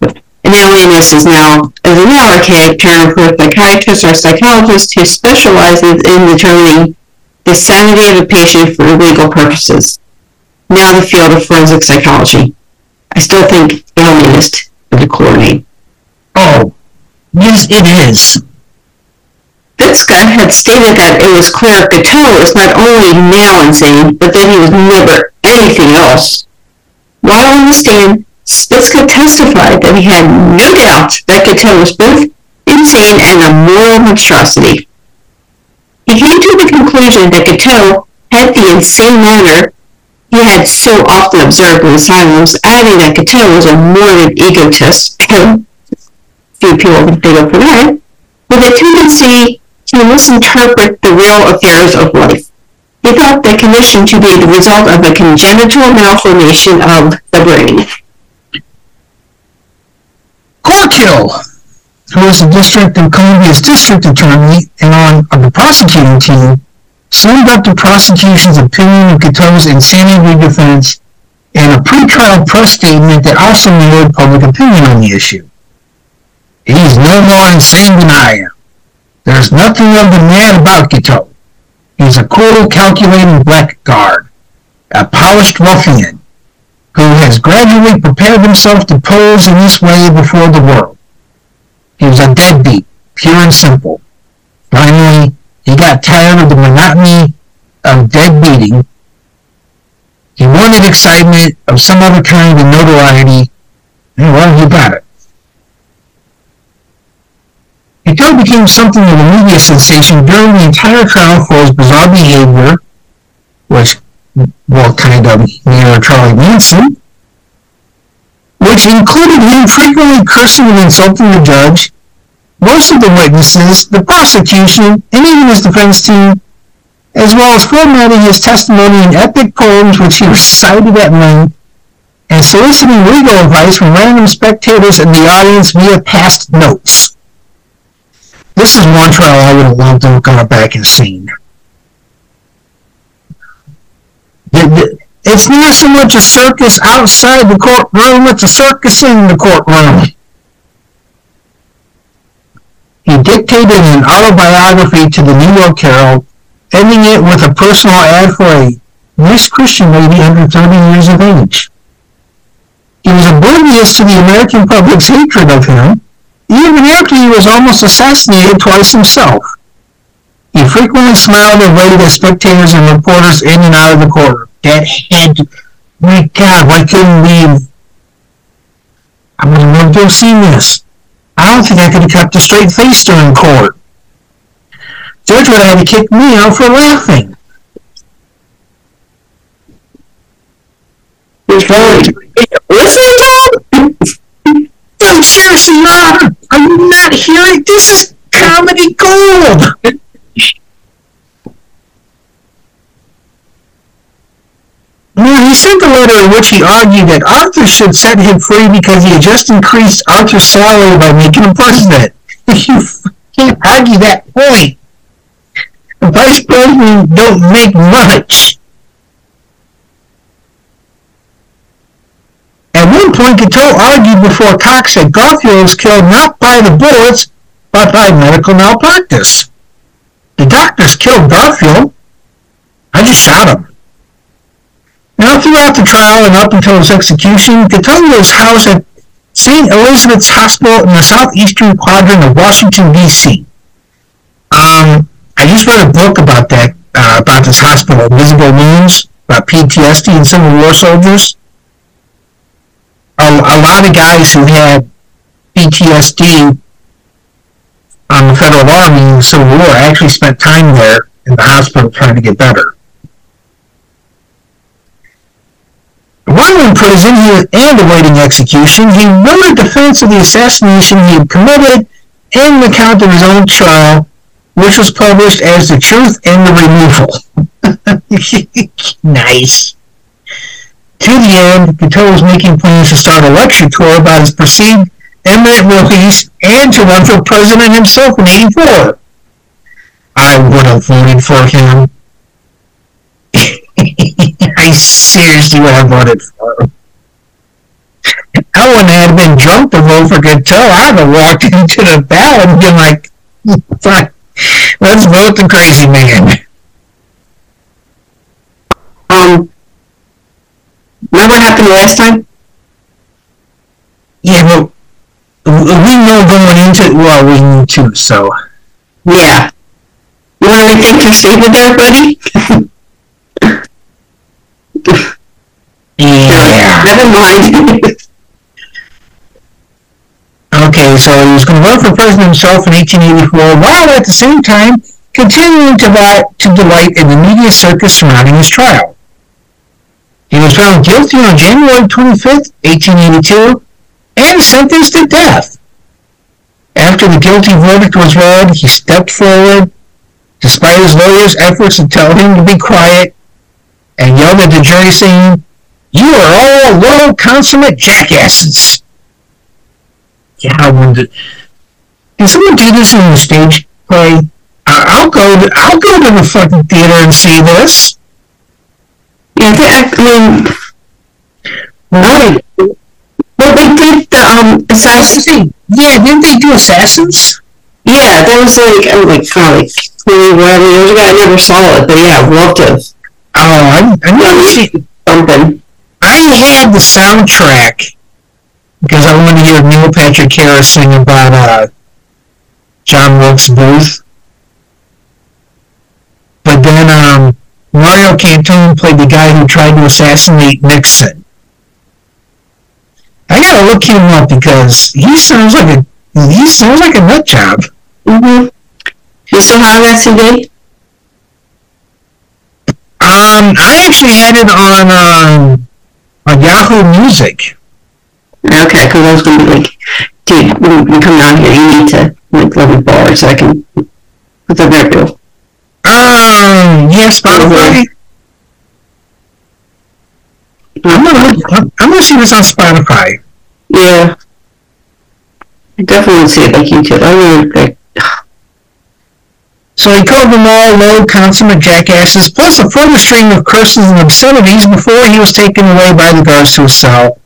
An alienist is now is a now archaic term for a psychiatrist or psychologist who specializes in determining the sanity of a patient for legal purposes. Now the field of forensic psychology. I still think alienist is a cooler name. Oh, yes, it is. Spitzka had stated that it was clear Guiteau was not only now insane, but that he was never anything else. While on the stand, Spitzka testified that he had no doubt that Guiteau was both insane and a moral monstrosity. He came to the conclusion that Guiteau had the insane manner he had so often observed in asylums, adding that Guiteau was a morbid egotist, few people big up for that, with a tendency to misinterpret the real affairs of life. He thought the condition to be the result of a congenital malformation of the brain. Corkhill. who was the District of Columbia's district attorney and on, on the prosecuting team, summed up the prosecution's opinion of Guiteau's insanity defense in a pretrial press statement that also mirrored public opinion on the issue. He's no more insane than I am. There's nothing of the man about Guiteau. He's a cool, calculating blackguard, a polished ruffian, who has gradually prepared himself to pose in this way before the world. He was a deadbeat, pure and simple. Finally, he got tired of the monotony of dead beating. He wanted excitement of some other kind of notoriety, and well, he got it. Guiteau became something of a media sensation during the entire trial for his bizarre behavior, which, well, kind of near Charlie Manson, which included him frequently cursing and insulting the judge, most of the witnesses, the prosecution, and even his defense team, as well as formatting his testimony in epic poems which he recited at length, and soliciting legal advice from random spectators in the audience via past notes. This is one trial I would have loved to have gone back and seen. It's not so much a circus outside the courtroom, it's a circus in the courtroom. He dictated an autobiography to the New York Herald, ending it with a personal ad for a nice Christian lady under 30 years of age. He was oblivious to the American public's hatred of him, even after he was almost assassinated twice himself. He frequently smiled and waved at spectators and reporters in and out of the courtroom. That had, my God, why couldn't we? I would have to have seen this. I don't think I could have kept a straight face during court. Judge would have had to kick me out for laughing. Listen, Your Honor, are you not hearing? This is comedy gold! Well, he sent a letter in which he argued that Arthur should set him free because he had just increased Arthur's salary by making him president. You can't argue that point. The vice president don't make much. At one point, Guiteau argued before Cox that Garfield was killed not by the bullets, but by medical malpractice. The doctors killed Garfield. I just shot him. Now, throughout the trial and up until his execution, Guiteau was housed at St. Elizabeth's Hospital in the southeastern quadrant of Washington, D.C. Um, I just read a book about that, uh, about this hospital, Invisible Wounds, about PTSD and Civil War soldiers. A, a lot of guys who had PTSD on um, the Federal Army in the Civil War actually spent time there in the hospital trying to get better. While in prison and awaiting execution, he wrote a defense of the assassination he had committed and an account of his own trial, which was published as The Truth and the Removal. nice. To the end, Guiteau was making plans to start a lecture tour about his perceived imminent release and to run for president himself in 84. I would have voted for him. I seriously would have voted for him. I wouldn't have been drunk to vote for Guiteau. I'd have walked into the ballot and been like, let's vote the crazy man. Um, remember what happened last time? Yeah, but we know going into well, we need to, so. Yeah. You want to make interesting with buddy? Yeah. Never mind. Okay, so he was going to run for president himself in 1884, while at the same time continuing to, to delight in the media circus surrounding his trial. He was found guilty on January 25, 1882, and sentenced to death. After the guilty verdict was read, he stepped forward, despite his lawyer's efforts to tell him to be quiet, and yelled at the jury saying, You are all low consummate jackasses. Yeah, when the, Can someone do this in the stage play? I- I'll go. To, I'll go to the fucking theater and see this. Yeah, they, I mean, Right. well, they did the um assassin. Yeah, didn't they do Assassins? Yeah, that was like oh like God, like twenty whatever years ago. I never saw it, but yeah, I loved it. Oh, I, I never seen. Something. I had the soundtrack because I wanted to hear Neil Patrick Harris sing about uh, John Wilkes Booth. But then um, Mario Cantone played the guy who tried to assassinate Nixon. I gotta look him up because he sounds like a he sounds like a nut job. Mm-hmm. You still have that CD? Um, I actually had it on um, on Yahoo Music. Okay, because I was going to be like, dude, when you come down here, you need to like live in bar so I can. put What's up there, Bill? Um, yeah, Spotify. I'm gonna look, I'm, gonna see this on Spotify. Yeah. I definitely to see it like YouTube. I really like. So he called them all low consummate jackasses, plus a further string of curses and obscenities before he was taken away by the guards to his cell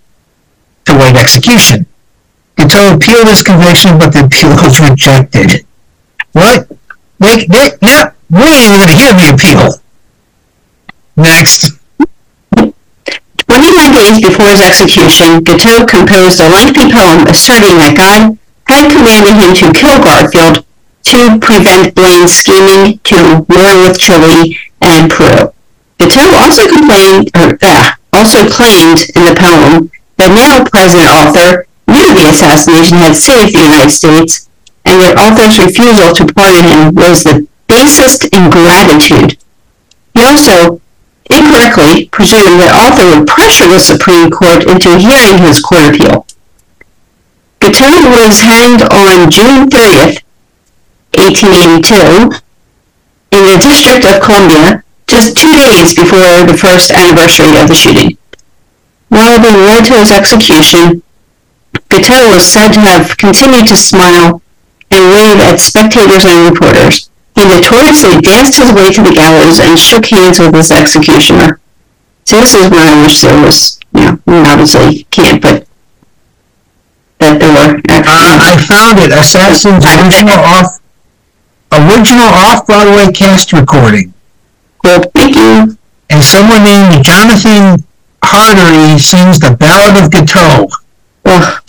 to await execution. Guiteau appealed his conviction, but the appeal was rejected. What? Wait, wait, no, we gonna hear the appeal. Next. 21 days before his execution, Guiteau composed a lengthy poem asserting that God had commanded him to kill Garfield to prevent Blaine's scheming to war with Chile and Peru. Guiteau also complained, or, uh, also claimed in the poem that now present Arthur knew the assassination had saved the United States, and that Arthur's refusal to pardon him was the basest ingratitude. He also incorrectly presumed that Arthur would pressure the Supreme Court into hearing his court appeal. Guiteau was hanged on June 30th, 1882, in the District of Columbia, just two days before the first anniversary of the shooting. While being led to his execution, Guiteau was said to have continued to smile and wave at spectators and reporters. He notoriously danced his way to the gallows and shook hands with his executioner. So this is when I wish there was, you know, mean, obviously can't, but that there were Uh, I found it. Assassin's original off original off Broadway cast recording. Well, thank you. And someone named Jonathan Hadary sings the Ballad of Guiteau. Ugh.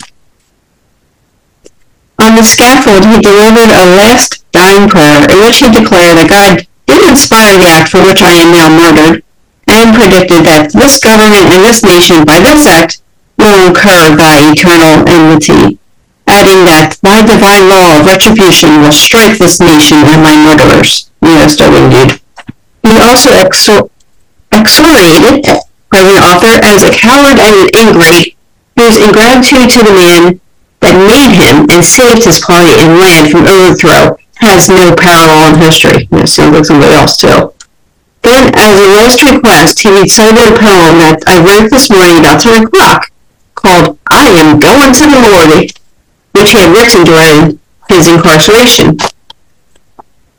On the scaffold, he delivered a last dying prayer in which he declared that God did inspire the act for which I am now murdered, and predicted that this government and this nation, by this act, will incur thy eternal enmity, adding that thy divine law of retribution will strike this nation and my murderers. Darling dude. He also exor- exoriated President Arthur as a coward and an ingrate, whose ingratitude to the man that made him and saved his party and land from overthrow has no parallel in history. It sounds like somebody else too. Then, as a last request, he recited a poem that I wrote this morning about 10 o'clock, called I Am Going to the Lord, which he had written during his incarceration.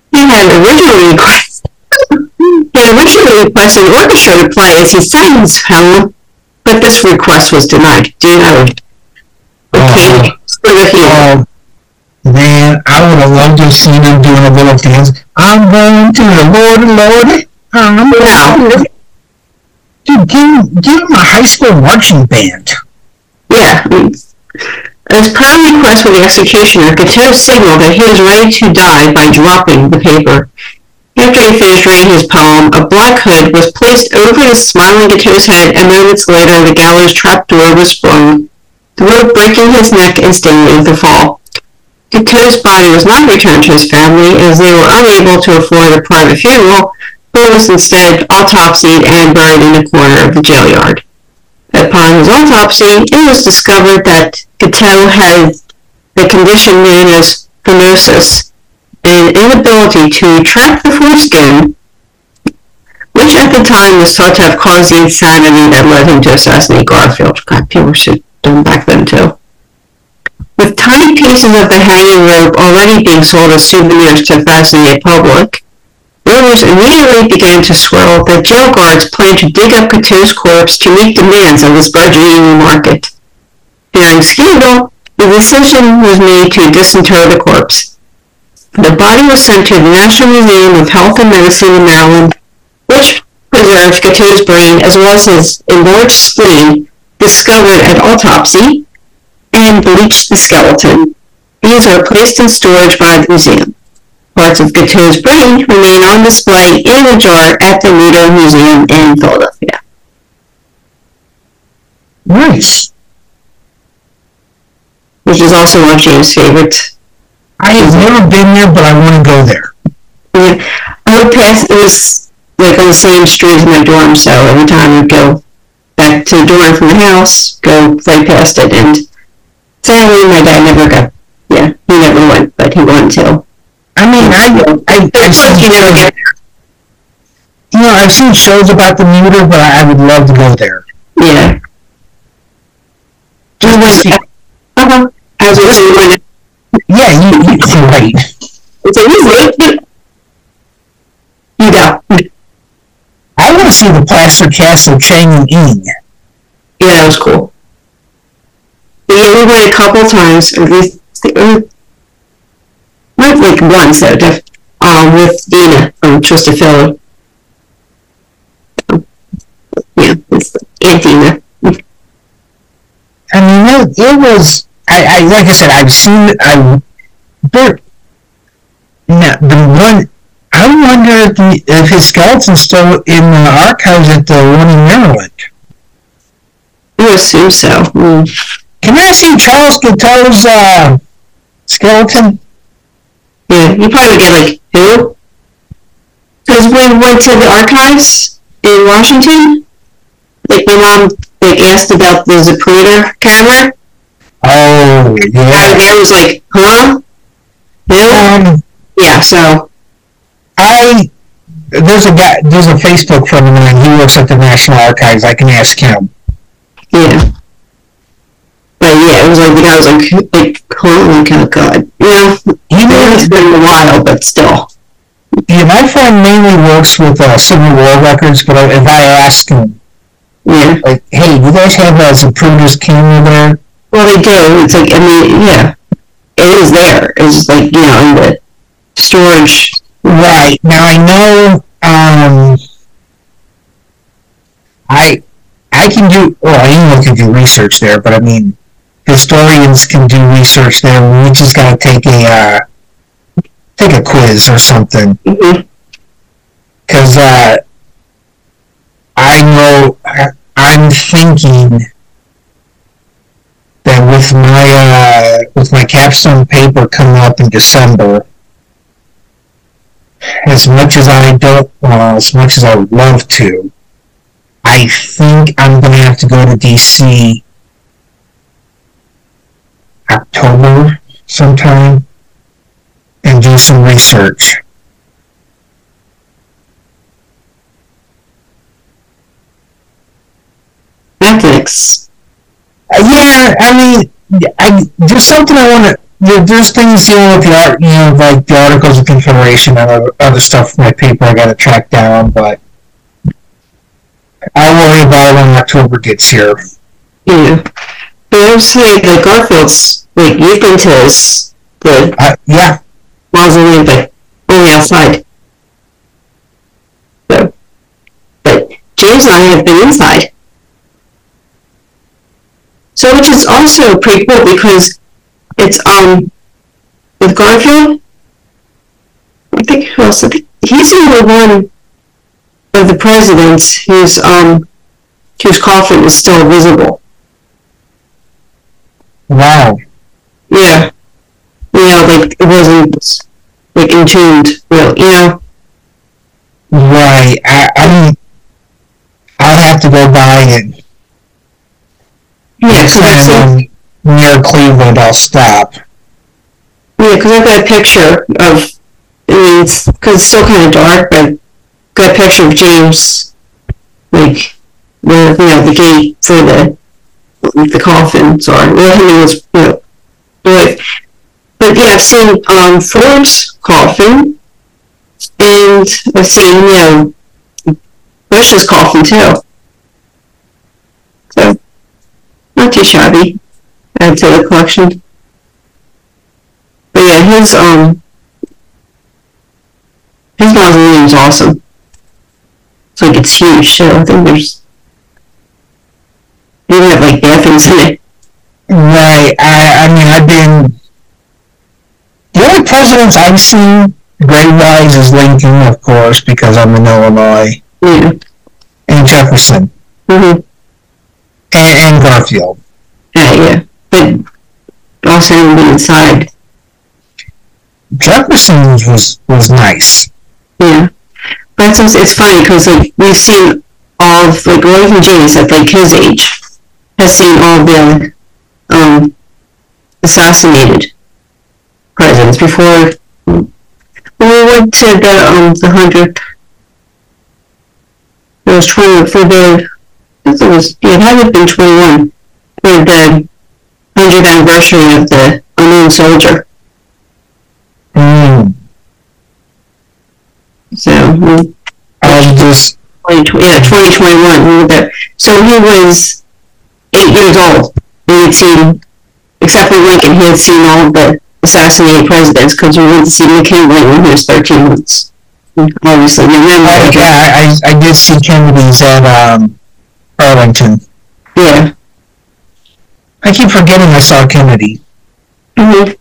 He had originally requested, he had originally requested an orchestra to play as he sang his poem, but this request was denied. Do you know? Oh. Okay, so that he Oh, man, I would have have seen him doing a little dance. I'm going to the Lord, Lord. I'm to... Dude, give, give him a high school marching band. Yeah. As per request for the executioner, Guiteau signaled that he was ready to die by dropping the paper. After he finished reading his poem, a black hood was placed over the smiling Guiteau's head, and moments later the gallows trapdoor was sprung, the rope breaking his neck instantly with the fall. Guiteau's body was not returned to his family, as they were unable to afford a private funeral, but was instead autopsied and buried in a corner of the jail yard. Upon his autopsy, it was discovered that Guiteau had the condition known as phimosis, an inability to retract the foreskin, which at the time was thought to have caused the insanity that led him to assassinate Garfield. God, people were so dumb back then too. With tiny pieces of the hanging rope already being sold as souvenirs to the fascinated public, rumors immediately began to swirl that jail guards planned to dig up Guiteau's corpse to meet demands of this burgeoning market. Fearing scandal, the decision was made to disinter the corpse. The body was sent to the National Museum of Health and Medicine in Maryland, which preserved Guiteau's brain as well as his enlarged spleen discovered at autopsy and bleached the skeleton. These are placed in storage by the museum. Parts of Guiteau's brain remain on display in a jar at the Ludo Museum in Philadelphia. Nice. which is also one of James' favorites. I have never been there, but I want to go there. Yeah, I would pass, it was like on the same street as my dorm, so every time I would go back to the dorm from the house, go right past it, and sadly, my dad never got, yeah, he never went, but he wanted to. I mean, I, I, I've seen never shows, get you know, I've seen shows about the Mütter, but I, I would love to go there. Yeah. Just to see- Uh-huh. I was Yeah, you, you, right. it's a. You go. I want to see the plaster cast of Chang and. Yeah, that was cool. But yeah, we went a couple times, at least, uh, not like once though, def- um, with Dina from Twisted Philly. Yeah, it's Aunt Dina. I mean, it, it was. I, I like I said, I've seen. I, but now the one. I wonder if, the, if his skeleton's still in the archives at the one in Maryland. I assume so. Mm. Can I see Charles Guiteau's uh, skeleton? Yeah, you probably get like who? Because we went to the archives in Washington, like my mom like asked about the Zapruder camera, Oh, yeah. and. I was like, huh? Who? Um, Yeah, so I there's a guy. There's a Facebook friend of mine. He works at the National Archives. I can ask him. yeah. Yeah, it was like the guy was like, like, oh my god, god. Yeah, He it's been a while, but still. Yeah, my friend mainly works with uh, Civil War records, but if I ask him, Yeah. like, hey, you guys have uh, some Zapruder's camera there? Well, they do. It's like, I mean, yeah, it is there. It's like, you know, in the storage. Right. Now I know, um, I, I can do, well, anyone can do research there, but I mean, historians can do research there. We just gotta take a, uh, take a quiz or something. Mhm. Cause, uh, I know, I'm thinking that with my, uh, with my capstone paper coming up in December, as much as I don't, well, as much as I would love to, I think I'm gonna have to go to DC October sometime and do some research. Ethics. Uh, yeah, I mean, I, there's something I want to. There, there's things you know with the art, you know, like the Articles of Confederation and other, other stuff from my paper I got to track down, but I'll worry about it when October gets here. Yeah. But I was saying, like, Garfield's, like, you've been to his, the Uh, yeah, mausoleum, but only outside. So, but James and I have been inside. So, which is also pretty cool because it's, um, with Garfield, I think who else? I think he's the only one of the presidents whose, um, whose coffin is still visible. Wow. Yeah. You know, like, it wasn't, like, entombed, really, you know? Right. I, I mean, I'll have to go buy it. Yeah, so that's it. um, near Cleveland. I'll stop. Yeah, because I've got a picture of, I mean, it's, because it's still kind of dark, but I've got a picture of James, like, the you know, the gate for the, the coffin, sorry. well, he was, you know, But, but yeah, I've seen, um, Ford's coffin, and I've seen, you know, Bush's coffin too. So, not too shabby, add to the collection. But yeah, his, um, his mausoleum's awesome. It's like it's huge, so I think there's, you have like bathrooms in it. Right. I, I mean, I've been. The only presidents I've seen grade-wise is Lincoln, of course, because I'm in Illinois, Yeah. and Jefferson, Mm-hmm. and, and Garfield. Yeah, yeah. But also been inside. Jefferson's was was nice. Yeah. But it's, it's funny because like we've seen all of like even James at like his age has seen all the um assassinated presidents before when we went to the um the hundred it was twenty for the it was it had been twenty one for the hundredth anniversary of the unknown soldier. Mm. So I was just 2020, yeah, 2021, we were there. So he was eight years old. He had seen, except for Lincoln, he had seen all the assassinated presidents because we went to see McKinley when he was 13 months. Obviously, I, remember. yeah, I, I did see Kennedy's at um, Arlington. Yeah. I keep forgetting I saw Kennedy. hmm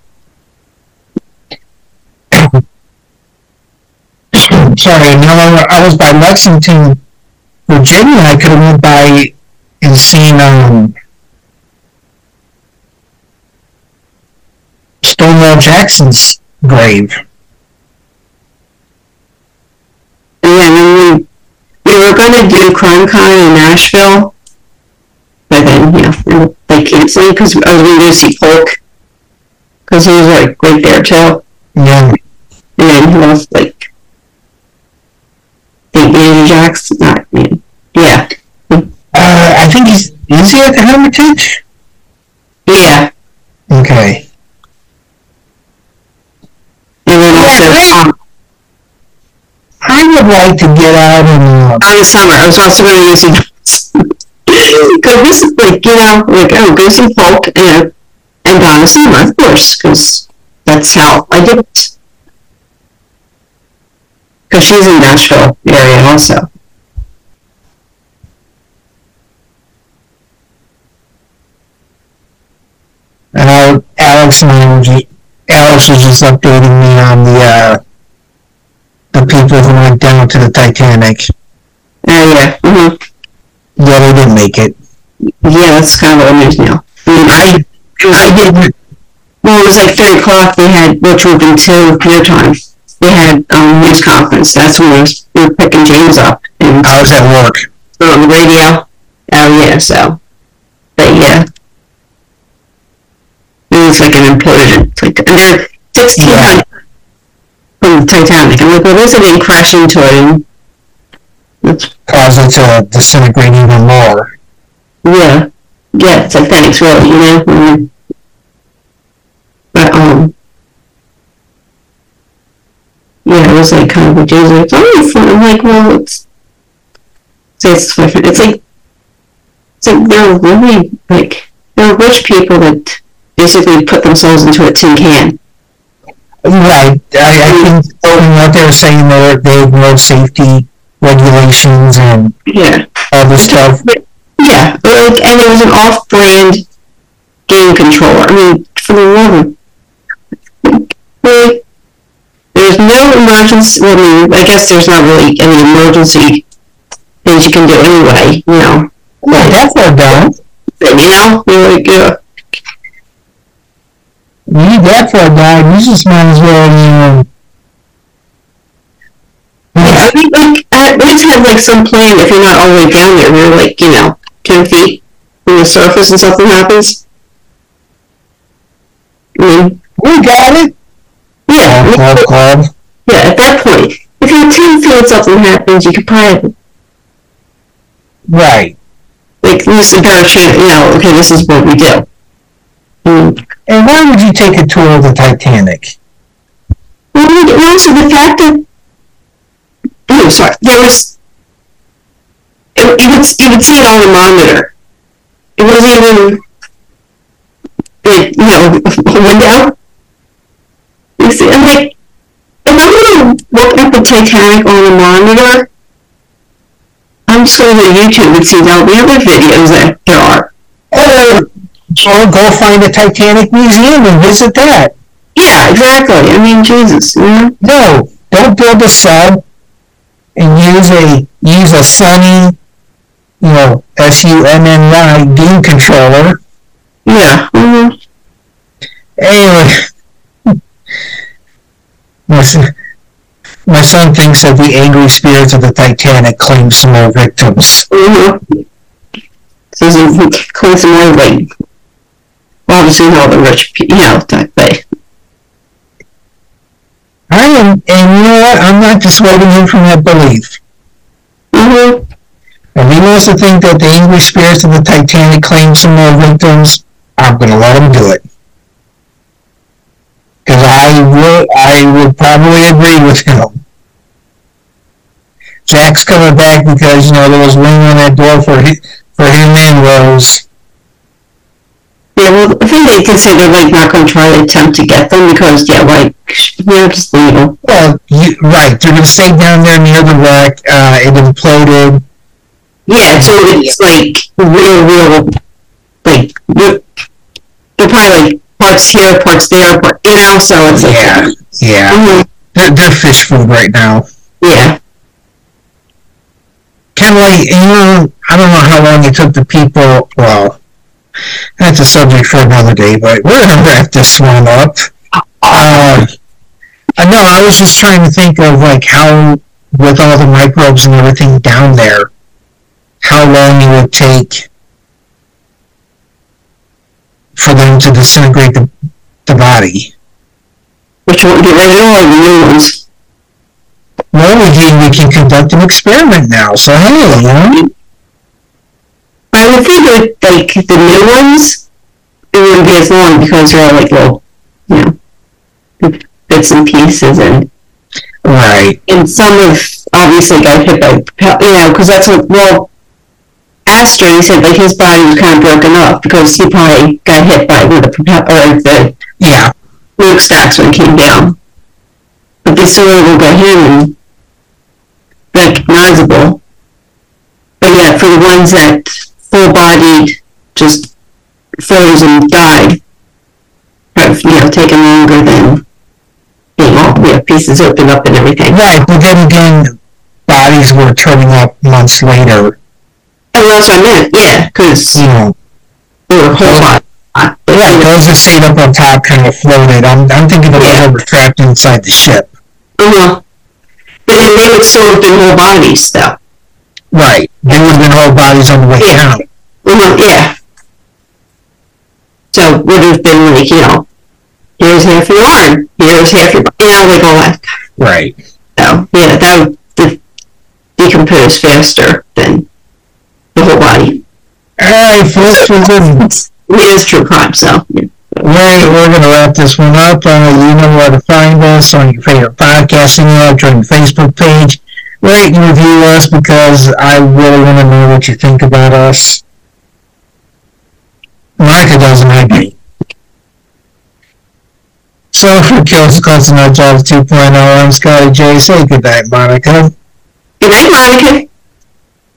Sorry, no, I was by Lexington, Virginia. I could have went by and seen um, Stonewall Jackson's grave. And yeah, and then we, we were going to do CrimeCon in Nashville, but then, yeah, they canceled because I was going to go see Polk because he was like right there too. Yeah, And then who else? Like, I think Andrew Jackson. Not man. Yeah, uh, I think he's is he at the Hermitage? yeah. Okay. And then also Yeah, um, I would like to get out uh, the summer, I was also going to go see. Because this is like you know, like oh, go see Polk and and Donna Summer, of course, because that's how I did it. Because she's in Nashville area also. And I, Alex and I were just, Alex was just updating me on the uh, the people who went down to the Titanic. Oh yeah. hmm Yeah, they didn't make it. Yeah, that's kind of what it is now. I I didn't. Well, it was like three o'clock. They had, which would have been two your time. They had um, news conference. That's when we were, we were picking James up and I was at work. on the radio. Oh yeah, so, but yeah, it was like an implosion. It's like and they're sixteen hundred from the Titanic. I'm like, well, this didn't crash into it. And it's Cause it to disintegrate even more. Yeah, yeah, Titanic's really, you know. mm. But um, yeah, it was like kind of a James like, oh, fun. I'm like, well, it's it's different. It's like it's like they're really like they're rich people that basically put themselves into a tin can. Right. I, I think what they were saying, they they ignored safety regulations and Yeah, all this stuff. yeah, like, and it was an off-brand game controller. I mean, for the love of there's no emergency. Well, I mean, I guess there's not really any emergency things you can do anyway. You know, Well, that's down. but, you know, you're like, uh, You need that far down. You just might as well, you know. I mean, like at least have like some plan if you're not all the way down there. You're like, you know, ten feet from the surface and something happens. I mean, We got it. yeah, I Club, club. yeah. At that point, if you're ten feet and something happens, you could probably Right. like is a better chance. You know, okay, this is what we do. Mm, And why would you take a tour of the Titanic? Well, also the fact that, oh, sorry, there was, it, you would, you would see it on the monitor. It wasn't even, it, you know, a window. You see, I'm like, if I'm gonna look at the Titanic on the monitor, I'm go to YouTube and see all the other videos that there are. Or go find a Titanic museum and visit that. Yeah, exactly. I mean, Jesus, you know? No, don't build a sub and use a use a Sunny, you know, S U N N Y game controller. Yeah. mhm. Anyway, my son, my son thinks that the angry spirits of the Titanic claim some more victims. Mm-hmm. So he claims some more like obviously all the rich you know, type way. I am, and you know what? I'm not dissuading him from that belief. Mm-hmm. And he wants to think that the angry spirits of the Titanic claim some more victims, I'm going to let him do it. Because I would, I would probably agree with him. Jack's coming back because you know there was ring on that door for for him and Rose. Yeah, well, I think they they're like not going to try to attempt to get them because yeah, like you know, just leave them. Well, you, right, they're going to stay down there near the wreck. Uh, it imploded. Yeah, so it's like real, real, like re- they're probably like parts here, parts there, part, you know. So it's like Yeah, yeah. Mhm. They're, they're fish food right now. yeah. kind of like you know I don't know how long it took the people. Well, that's a subject for another day, but we're gonna wrap this one up. Uh, I know I was just trying to think of like how with all the microbes and everything down there, how long it would take for them to disintegrate the the body. Which one? Get rid of all the new ones. Well, we can, we can conduct an experiment now. So hey, you know, I would think with like the new ones, it wouldn't be as long because they're all like little, you know, bits and pieces, and right? and some have obviously got hit by, you know, because that's what well, Astor he said like his body was kind of broken up because he probably got hit by one of the propel or the Yeah, smokestacks when it came down, but they still able to get him recognizable. But yeah, for the ones that full bodied just froze and died, have you know taken longer than being all you know, pieces opened up and everything. right. But then again, bodies were turning up months later. And that's what I meant, yeah, because You know, they were whole body. Yeah, those that stayed up on top kind of floated. I'm, I'm thinking of those that were trapped inside the ship. uh-huh. But then they have been whole bodies though. Right. They would have been whole bodies on the way Yeah. down. Well, yeah. So would have been like, you know, here's half your arm, here's half your, you know, like all that. Right. So yeah, that would de- decompose faster than the whole body. All right, folks. We're good. It is true crime, so yeah. We're, we're going to wrap this one up. Uh, you know where to find us on your favorite podcasting app, join the Facebook page, rate and review us because I really want to know what you think about us. Monica doesn't me. So for Kills, Nut Jobs 2.0, I'm Scotty J. Say goodnight, Monica. Good night, Monica.